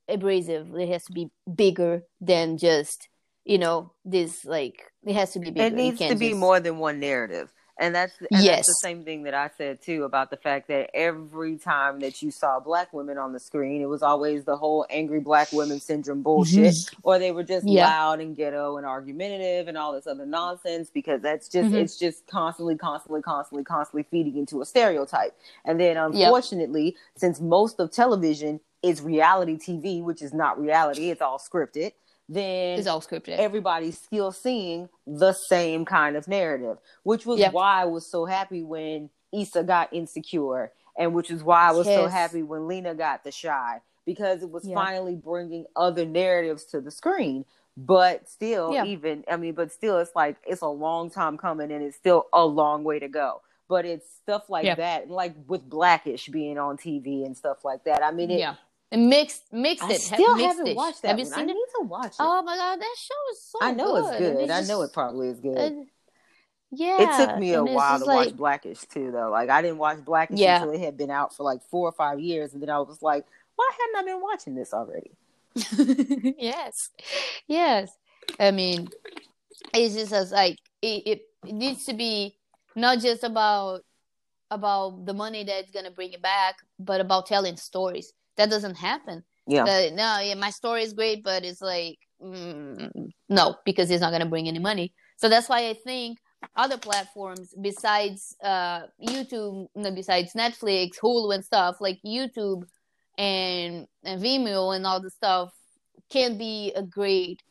abrasive. It has to be bigger than just you know this like it has to be bigger. it needs to be just... more than one narrative and that's and yes. that's the same thing that I said too about the fact that every time that you saw black women on the screen, it was always the whole angry black women syndrome bullshit, mm-hmm. or they were just yeah. loud and ghetto and argumentative and all this other nonsense because that's just mm-hmm. it's just constantly, constantly, constantly, constantly feeding into a stereotype. And then unfortunately, yep. since most of television is reality TV, which is not reality, it's all scripted then it's all scripted. Everybody's still seeing the same kind of narrative, which was yep. why I was so happy when Issa got insecure, and which is why I was yes. so happy when Lena got the Chi because it was yep. finally bringing other narratives to the screen. But still, yep. even I mean, but still, it's like it's a long time coming, and it's still a long way to go. But it's stuff like that, like with Blackish being on TV and stuff like that. I mean, it, yeah mixed mixed I it. Still mixed haven't watched that. Have you seen I it? need to watch it. Oh my god, that show is so. Good. I know good. it's good. It's I know it probably is good. Uh, yeah, it took me a while to like, watch Blackish too, though. Like I didn't watch Blackish yeah. until it had been out for like four or five years, and then I was like, why hadn't I been watching this already? yes, yes. I mean, it's just as like it, it, it needs to be not just about about the money that's gonna bring it back, but about telling stories that doesn't happen. Yeah. no, yeah, my story is great, but it's like mm, no, because it's not gonna bring any money. So that's why I think other platforms besides uh, YouTube, no, besides Netflix, Hulu, and stuff like YouTube and, and Vimeo and all the stuff can be a great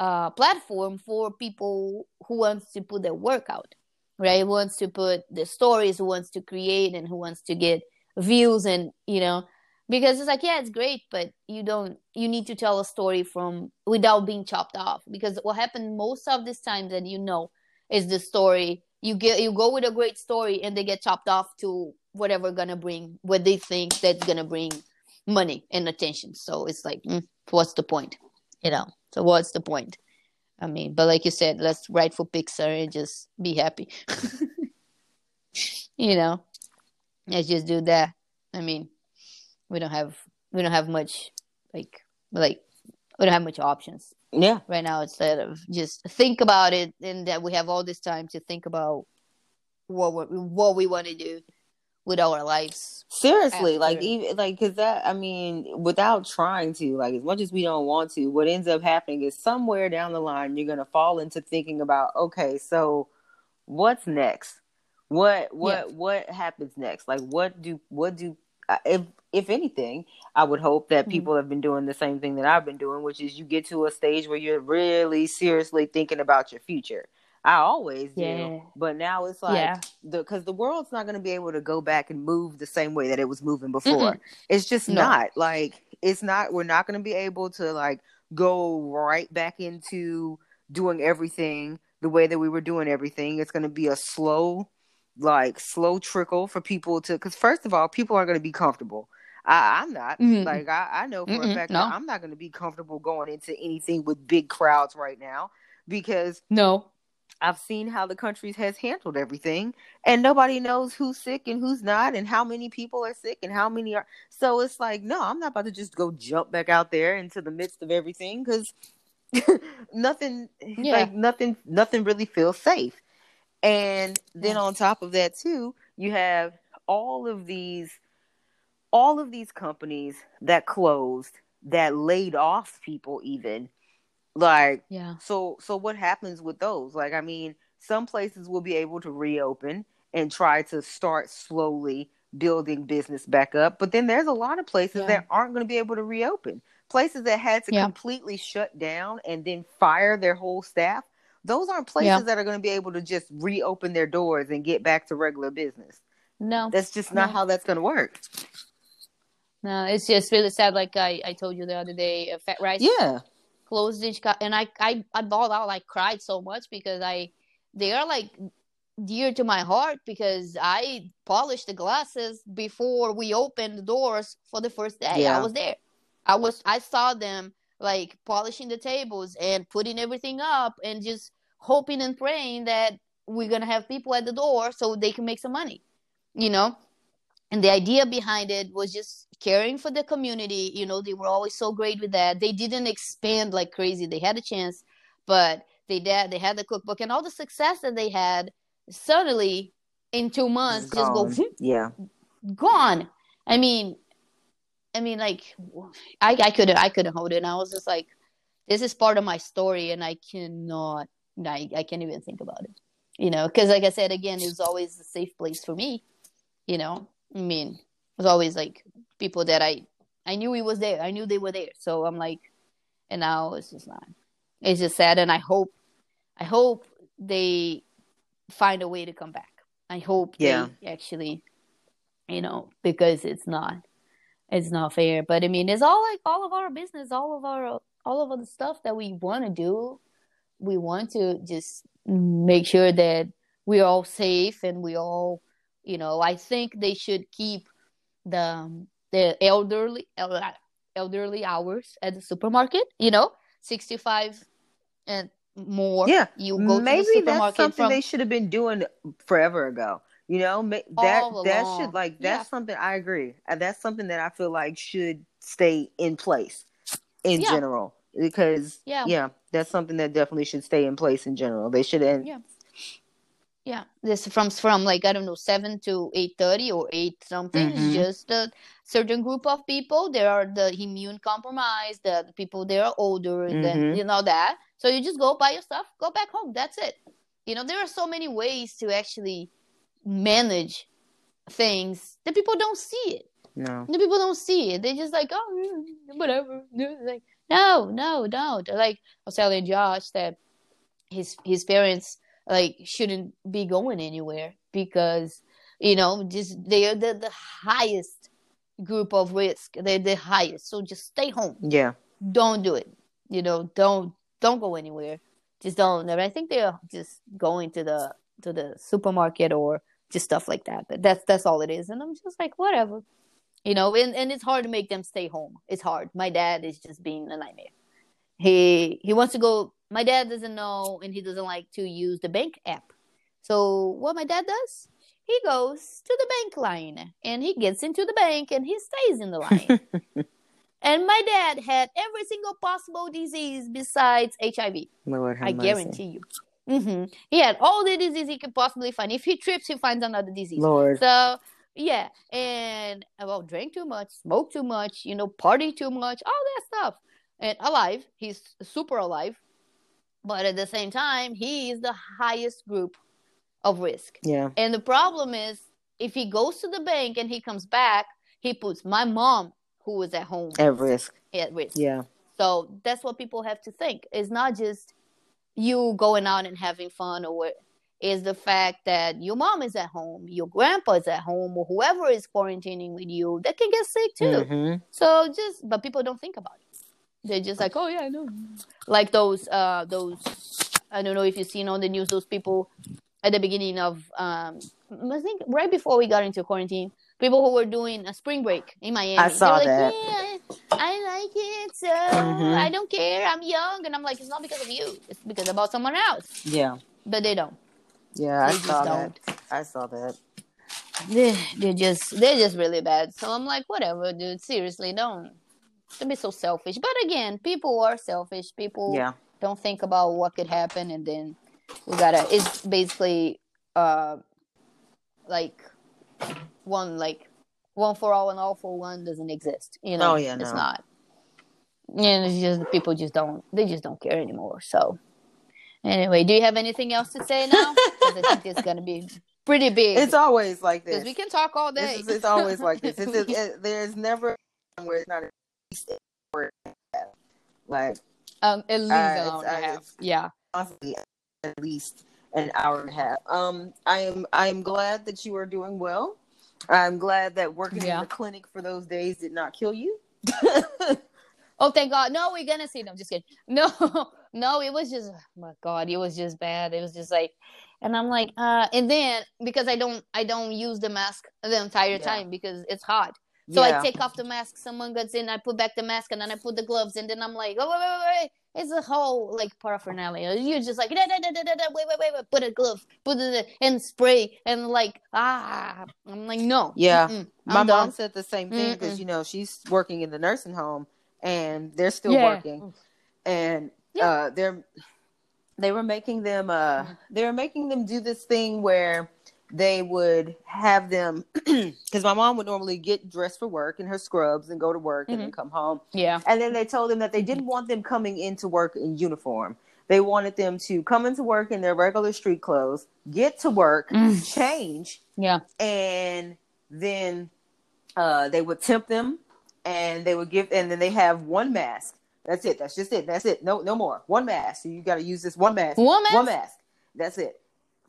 uh, platform for people who wants to put their work out, right? Who wants to put the stories, who wants to create, and who wants to get views and you know because it's like yeah it's great but you don't you need to tell a story from without being chopped off. Because what happened most of this time that you know is the story you get you go with a great story and they get chopped off to whatever gonna bring what they think that's gonna bring money and attention. So it's like mm, what's the point you know? So what's the point? I mean but like you said let's write for pixar and just be happy. You know let's just do that. I mean we don't have we don't have much like like we don't have much options. Yeah. Right now instead of just think about it and that we have all this time to think about what we, what we want to do with our lives. Seriously after. like even like because that i mean without trying to like as much as we don't want to what ends up happening is somewhere down the line you're gonna fall into thinking about okay so what's next? What what yeah. what happens next? Like what do what do uh, if if anything, I would hope that mm-hmm. people have been doing the same thing that I've been doing, which is you get to a stage where you're really seriously thinking about your future. I always yeah. do, but now it's like yeah. the because the world's not going to be able to go back and move the same way that it was moving before. mm It's just no. not like it's not. We're not going to be able to like go right back into doing everything the way that we were doing everything. It's going to be a slow like slow trickle for people to because first of all people aren't going to be comfortable I, am not mm-hmm. like I, I know for mm a fact no. that I'm not going to be comfortable going into anything with big crowds right now because no I've seen how the country has handled everything and nobody knows who's sick and who's not and how many people are sick and how many are so it's like no I'm not about to just go jump back out there into the midst of everything because nothing yeah. like nothing nothing really feels safe and then on top of that too, you have all of these all of these companies that closed that laid off people even like yeah so so what happens with those like i mean some places will be able to reopen and try to start slowly building business back up but then there's a lot of places yeah. that aren't going to be able to reopen places that had to yeah. completely shut down and then fire their whole staff those aren't places yeah. that are going to be able to just reopen their doors and get back to regular business. No, that's just not no. how that's going to work. No, it's just really sad. Like I, I told you the other day, uh, Fat Rice, yeah, closed it, and I, I, I bawled out, like cried so much because I, they are like dear to my heart because I polished the glasses before we opened the doors for the first day. Yeah. I was there. I was, I saw them like polishing the tables and putting everything up and just hoping and praying that we're gonna have people at the door so they can make some money you know and the idea behind it was just caring for the community. You know they were always so great with that. They didn't expand like crazy. They had a chance but they did they had the cookbook. And all the success that they had suddenly in two months just go yeah. Gone. I mean I mean, like, I I couldn't I couldn't hold it. And I was just like, this is part of my story, and I cannot, I I can't even think about it. You know, because like I said again, it was always a safe place for me. You know, I mean, it was always like people that I I knew he was there. I knew they were there. So I'm like, and now it's just not. It's just sad, and I hope, I hope they find a way to come back. I hope yeah. they actually, you know, because it's not it's not fair. But I mean, it's all like all of our business, all of our all of the stuff that we want to do. We want to just make sure that we're all safe and we all, you know. I think they should keep the um, the elderly uh, elderly hours at the supermarket. You know, sixty five and more. Yeah, you go maybe that's something from... they should have been doing forever ago. You know, that that should like that's yeah. something I agree. That's something that I feel like should stay in place in yeah. general because yeah. yeah, that's something that definitely should stay in place in general. They should end. Yeah. Yeah, this from from like I don't know seven to eight thirty or eight something. Mm-hmm. just a certain group of people. There are the immune compromised, the, the people they are older, mm-hmm. then you know that. So you just go buy your stuff, go back home. That's it. You know there are so many ways to actually manage things that people don't see it. No. The people don't see it. They just like, oh, whatever. Like, no, no, no. like I was telling Josh that his his parents like shouldn't be going anywhere because you know just they are the, the highest group of risk. They're the highest. So just stay home. Yeah. Don't do it. You know, don't don't go anywhere. Just don't. I think they're just going to the to the supermarket or just stuff like that. But that's that's all it is. And I'm just like, whatever. You know, and, and it's hard to make them stay home. It's hard. My dad is just being a nightmare. He he wants to go my dad doesn't know and he doesn't like to use the bank app. So what my dad does, he goes to the bank line and he gets into the bank and he stays in the line. and my dad had every single possible disease besides HIV. Lord, I mercy. guarantee you. Mm-hmm. He had all the disease he could possibly find. If he trips, he finds another disease. Lord. So yeah, and well, drink too much, smoke too much, you know, party too much, all that stuff. And alive, he's super alive, but at the same time, he is the highest group of risk. Yeah. And the problem is, if he goes to the bank and he comes back, he puts my mom, who is at home, at risk. At risk. Yeah. So that's what people have to think. It's not just you going out and having fun or is the fact that your mom is at home, your grandpa is at home, or whoever is quarantining with you, they can get sick too. Mm-hmm. So just, but people don't think about it. They're just like, oh yeah, I know. Like those, uh, those. I don't know if you've seen on the news those people at the beginning of, um, I think right before we got into quarantine, people who were doing a spring break in Miami. I saw like, that. Yeah, I like it, so mm-hmm. I don't care. I'm young, and I'm like, it's not because of you. It's because about someone else. Yeah. But they don't. Yeah, they I saw that. I saw that. They, they're just they're just really bad. So I'm like, whatever, dude. Seriously, don't don't be so selfish. But again, people are selfish. People yeah. don't think about what could happen, and then we gotta. It's basically uh like one like one for all and all for one doesn't exist. You know, oh, yeah, it's no. not. And it's just people just don't they just don't care anymore. So Anyway, do you have anything else to say now? Because I think it's going to be pretty big. It's always like this. we can talk all day. It's, it's always like this. It's, it's, it, there's never where it's not like um, at least uh, an hour and a half. Yeah, at least an hour and a half. Um, I am I am glad that you are doing well. I'm glad that working yeah. in the clinic for those days did not kill you. oh, thank God! No, we're gonna see them. Just kidding. No, no, it was just oh my god, it was just bad. It was just like and I'm like, uh and then because I don't I don't use the mask the entire yeah. time because it's hot. So yeah. I take off the mask, someone gets in, I put back the mask and then I put the gloves and then I'm like, oh wait, wait, wait. It's a whole like paraphernalia. You're just like da, da, da, da, da, wait, wait, wait, wait, put a glove, put it and spray and like ah I'm like, no. Yeah. My done. mom said the same thing because you know she's working in the nursing home and they're still yeah. working. And yeah. Uh, they're they were making them uh mm-hmm. they were making them do this thing where they would have them because my mom would normally get dressed for work in her scrubs and go to work mm-hmm. and then mm-hmm. come home. Yeah. And then they told them that they didn't want them coming into work in uniform. They wanted them to come into work in their regular street clothes, get to work, mm. change. Yeah. And then uh, they would tempt them and they would give, and then they have one mask that's it. That's just it. That's it. No, no more. One mask. So you got to use this one mask. One mask. One mask. That's it.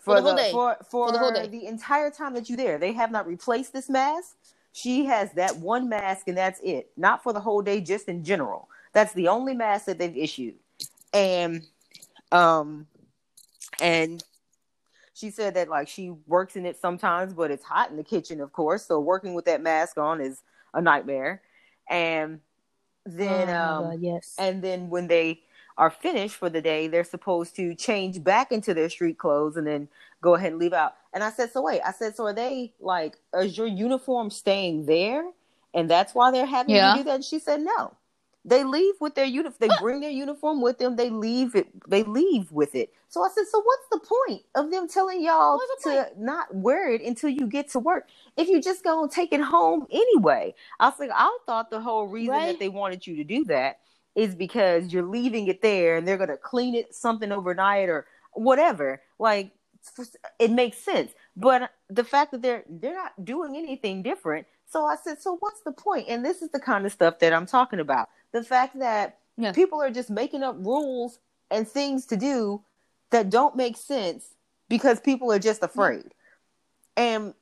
For, for the, whole day. For, for, for the whole day. The entire time that you're there, they have not replaced this mask. She has that one mask, and that's it. Not for the whole day, just in general. That's the only mask that they've issued. And, um, and she said that like she works in it sometimes, but it's hot in the kitchen, of course. So working with that mask on is a nightmare. And then oh, um, yes and then when they are finished for the day they're supposed to change back into their street clothes and then go ahead and leave out and i said so wait i said so are they like is your uniform staying there and that's why they're having yeah. to do that and she said no they leave with their uniform. They bring their uniform with them. They leave it. They leave with it. So I said, so what's the point of them telling y'all to point? not wear it until you get to work? If you just go and take it home anyway. I was like, I thought the whole reason right? that they wanted you to do that is because you're leaving it there and they're gonna clean it something overnight or whatever. Like it makes sense. But the fact that they're they're not doing anything different. So I said, so what's the point? And this is the kind of stuff that I'm talking about the fact that yeah. people are just making up rules and things to do that don't make sense because people are just afraid. Yeah. And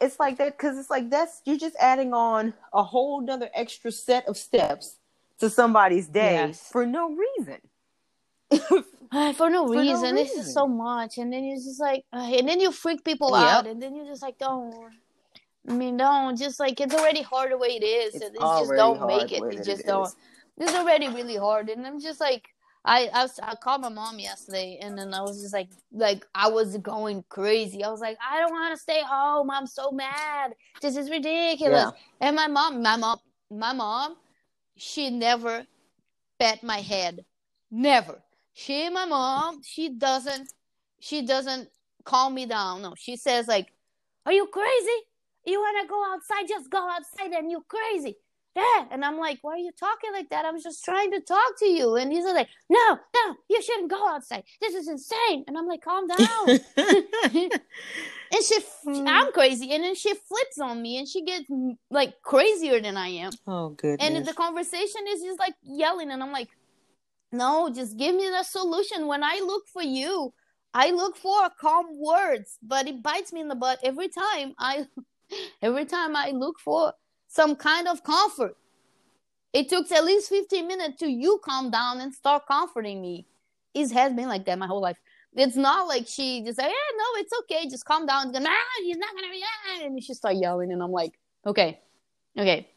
it's like that because it's like that's you're just adding on a whole nother extra set of steps to somebody's day yes. for no reason. for no for reason. No it's just so much, and then you're just like, uh, and then you freak people yep. out, and then you're just like, don't. I mean, don't just like it's already hard the way it is. It's, it's just don't make it. You just don't. Is. It's already really hard, and I'm just like, I, I, was, I called my mom yesterday, and then I was just like, like I was going crazy. I was like, I don't want to stay home. I'm so mad. This is ridiculous. Yeah. And my mom, my mom, my mom, she never pat my head. Never. She, my mom, she doesn't, she doesn't calm me down. No, she says like, "Are you crazy? You want to go outside? Just go outside, and you crazy." Dad. And I'm like, why are you talking like that? I'm just trying to talk to you. And he's like, no, no, you shouldn't go outside. This is insane. And I'm like, calm down. and she, hmm. I'm crazy. And then she flips on me and she gets like crazier than I am. Oh, goodness. And the conversation is just like yelling. And I'm like, no, just give me the solution. When I look for you, I look for calm words, but it bites me in the butt every time I, every time I look for some kind of comfort. It took at least 15 minutes to you calm down and start comforting me. It has been like that my whole life. It's not like she just like, yeah, no, it's okay. Just calm down. Go, nah, he's not gonna be yeah. And she start yelling, and I'm like, okay, okay.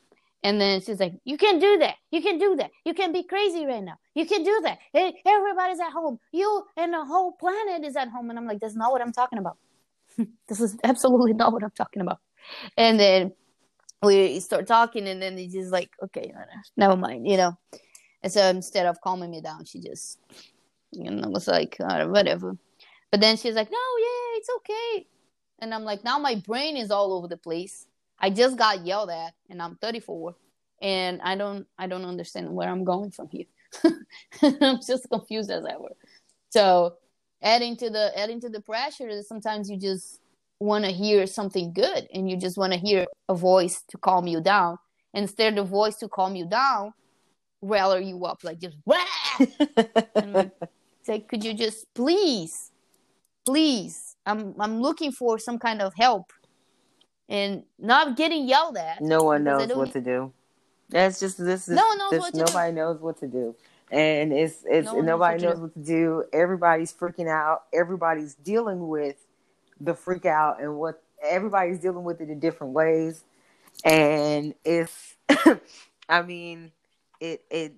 And then she's like, you can do that. You can do that. You can be crazy right now. You can do that. Everybody's at home. You and the whole planet is at home. And I'm like, that's not what I'm talking about. this is absolutely not what I'm talking about. And then we start talking and then it's just like okay never mind you know? And so instead of calming me down she just you know was like whatever. But then she's like no yeah it's okay. And i'm like now my brain is all over the place. I just got yelled at and i'm 34 and i don't i don't understand where i'm going from here. I'm just confused as ever. So adding to the adding to the pressure is sometimes you just want to hear something good and you just want to hear a voice to calm you down. Instead of the voice to calm you down rally you up like just like, say could you just please please i'm i'm looking for some kind of help and not getting yelled at. No one knows what to do. That's just this is no one knows this, what to nobody do. knows what to do. And it's it's no nobody knows what to do. Everybody's freaking out. Everybody's dealing with the freak out and what everybody's dealing with it in different ways. And it's, I mean, it, it,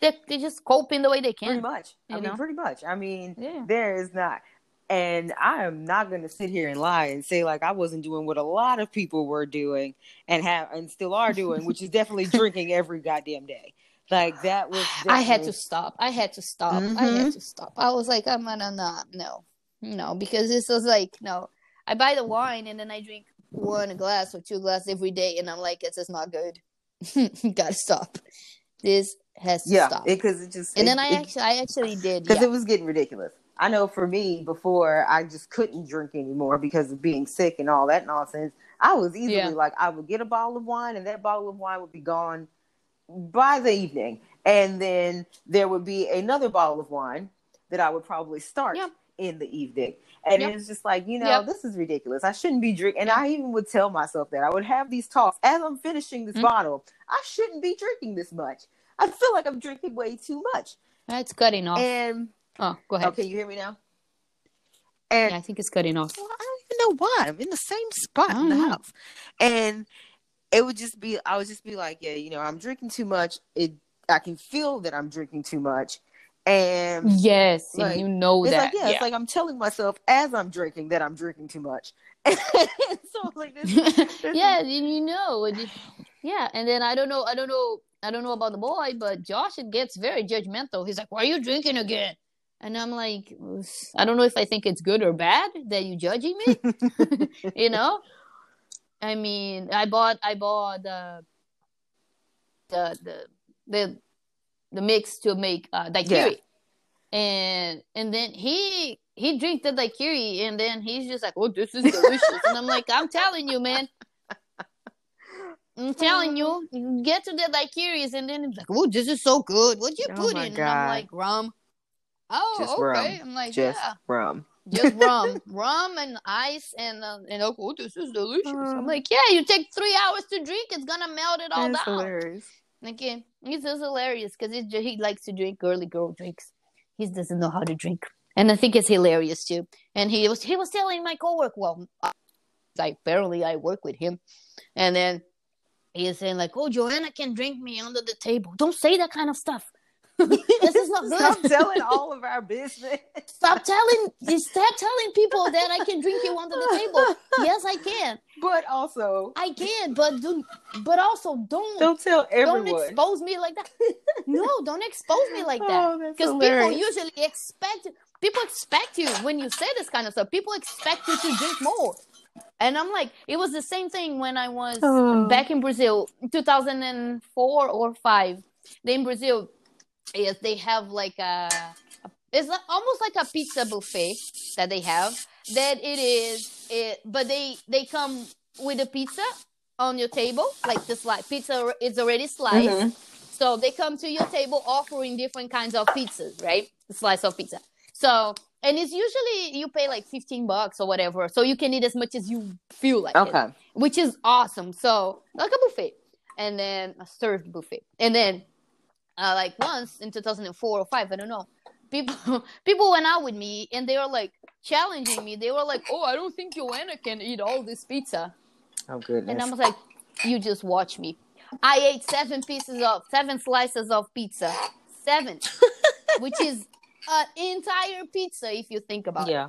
they, they just coping the way they can. Pretty much. I know? mean, pretty much. I mean, yeah. there is not. And I am not going to sit here and lie and say like I wasn't doing what a lot of people were doing and have and still are doing, which is definitely drinking every goddamn day. Like that was. Definitely... I had to stop. I had to stop. Mm-hmm. I had to stop. I was like, I'm gonna not. No, no, because this was like no. I buy the wine and then I drink one glass or two glasses every day, and I'm like, it's just not good. Gotta stop. This has to yeah, stop. because it, it, just. And it, then I actually, I actually did because yeah. it was getting ridiculous. I know for me before I just couldn't drink anymore because of being sick and all that nonsense. I was easily yeah. like I would get a bottle of wine and that bottle of wine would be gone by the evening, and then there would be another bottle of wine that I would probably start in the evening. And yep. it's just like, you know, yep. this is ridiculous. I shouldn't be drinking. And I even would tell myself that I would have these talks as I'm finishing this mm-hmm. bottle. I shouldn't be drinking this much. I feel like I'm drinking way too much. That's cutting off. And oh, go ahead. Okay, you hear me now? And yeah, I think it's cutting off. Well, I don't even know why. I'm in the same spot in the know. house. And it would just be I would just be like, yeah, you know, I'm drinking too much. It I can feel that I'm drinking too much. And yes, like, and you know that. Like, yeah, yeah, it's like I'm telling myself as I'm drinking that I'm drinking too much. so like this, this yeah, and you know, yeah, and then I don't know, I don't know, I don't know about the boy, but Josh it gets very judgmental. He's like, "Why are you drinking again?" And I'm like, I don't know if I think it's good or bad that you're judging me. you know, I mean, I bought, I bought uh, the, the, the, the the mix to make uh, daiquiri. Yeah. And and then he he drank the daiquiri and then he's just like, "Oh, this is delicious." and I'm like, "I'm telling you, man. I'm telling you, you get to the daiquiris and then he's like, "Oh, this is so good. What'd you oh put in?" God. And I'm like, "Rum." Oh, Just okay. Rum. I'm like, Just yeah. rum. just rum, rum and ice, and uh, and oh, this is delicious. Uh, I'm like, yeah, you take three hours to drink, it's gonna melt it all down. Hilarious. Okay, it's just hilarious because he likes to drink girly girl drinks. He doesn't know how to drink, and I think it's hilarious too. And he was he was telling my coworker, well, I apparently I work with him, and then he is saying like, "Oh, Joanna can drink me under the table." Don't say that kind of stuff. This is not good. Stop telling all of our business. Stop telling. Stop telling people that I can drink you under the table. Yes, I can. But also, I can. But do. But also, don't. Don't tell everyone. Don't expose me like that. no, don't expose me like that. Because oh, people usually expect. People expect you when you say this kind of stuff. People expect you to drink more. And I'm like, it was the same thing when I was oh. back in Brazil, 2004 or five. Then in Brazil, is they have like a, it's almost like a pizza buffet that they have. That it is it, but they they come with a pizza on your table, like the slice pizza is already sliced. Mm-hmm. So they come to your table offering different kinds of pizzas, right? A slice of pizza. So and it's usually you pay like 15 bucks or whatever so you can eat as much as you feel like okay it, which is awesome so like a buffet and then a served buffet and then uh, like once in 2004 or 5 i don't know. People people went out with me and they were like challenging me. They were like oh i don't think joanna can eat all this pizza. Oh goodness. And i was like you just watch me. I ate seven pieces of seven slices of pizza. Seven. Which is an entire pizza if you think about yeah. it. Yeah.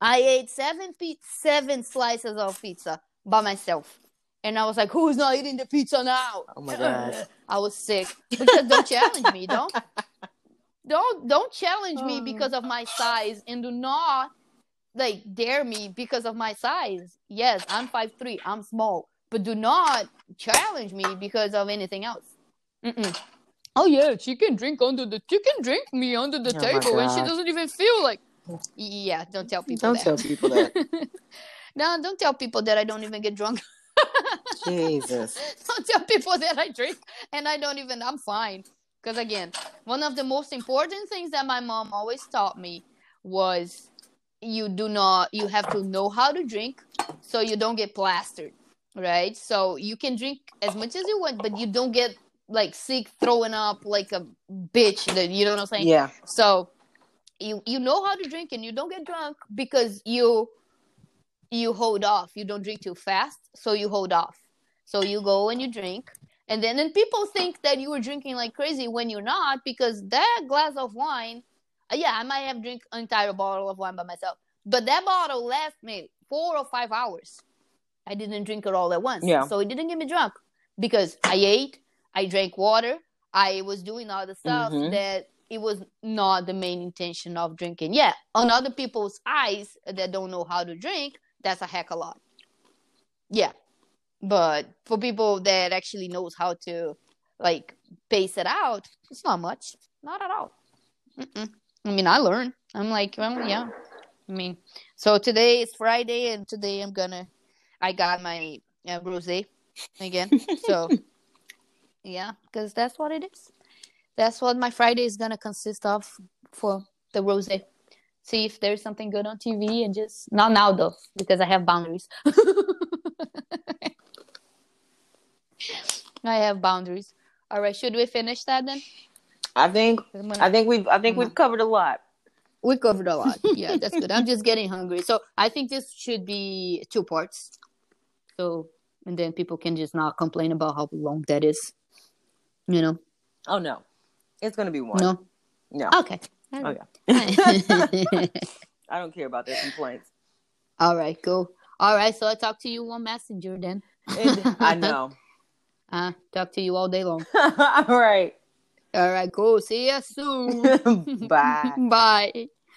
I ate seven pe- seven slices of pizza by myself and I was like, "Who's not eating the pizza now?" Oh my god! I was sick because don't challenge me, don't don't don't challenge me oh. because of my size, and do not like dare me because of my size. Yes, I'm five three, I'm small, but do not challenge me because of anything else. Mm-mm. Oh yeah, she can drink under the she can drink me under the oh table, and she doesn't even feel like. Yeah, don't tell people. Don't that. tell people that. no, don't tell people that I don't even get drunk. Jesus. Don't tell people that I drink and I don't even, I'm fine. Because again, one of the most important things that my mom always taught me was you do not, you have to know how to drink so you don't get plastered, right? So you can drink as much as you want, but you don't get like sick, throwing up like a bitch. That you know what I'm saying? Yeah. So you you know how to drink and you don't get drunk because you you hold off. You don't drink too fast, so you hold off. So you go and you drink. And then and people think that you were drinking like crazy when you're not because that glass of wine, uh, yeah, I might have drink an entire bottle of wine by myself. But that bottle lasted me four or five hours. I didn't drink it all at once. Yeah. So it didn't get me drunk because I ate, I drank water, I was doing all the stuff mm-hmm. that it was not the main intention of drinking. Yeah, on other people's eyes that don't know how to drink, that's a heck a lot. Yeah. But for people that actually knows how to like pace it out, it's not much. Not at all. Mm-mm. I mean, I learn. I'm like, well, yeah. I mean, so today is Friday, and today I'm gonna. I got my uh, rosé again. So, yeah, because that's what it is. That's what my Friday is gonna consist of for the rosé see if there's something good on TV and just not now though because I have boundaries. I have boundaries. All right, should we finish that then? I think gonna... I think we've I think mm-hmm. we've covered a lot. We covered a lot. Yeah, that's good. I'm just getting hungry. So I think this should be two parts. So and then people can just not complain about how long that is. You know? Oh no. It's gonna be one. No. No. Okay. Oh yeah. I don't care about their complaints. All right, cool. All right, so I talk to you on Messenger then. I know. Uh, talk to you all day long. all right. All right, cool. See you soon. Bye. Bye.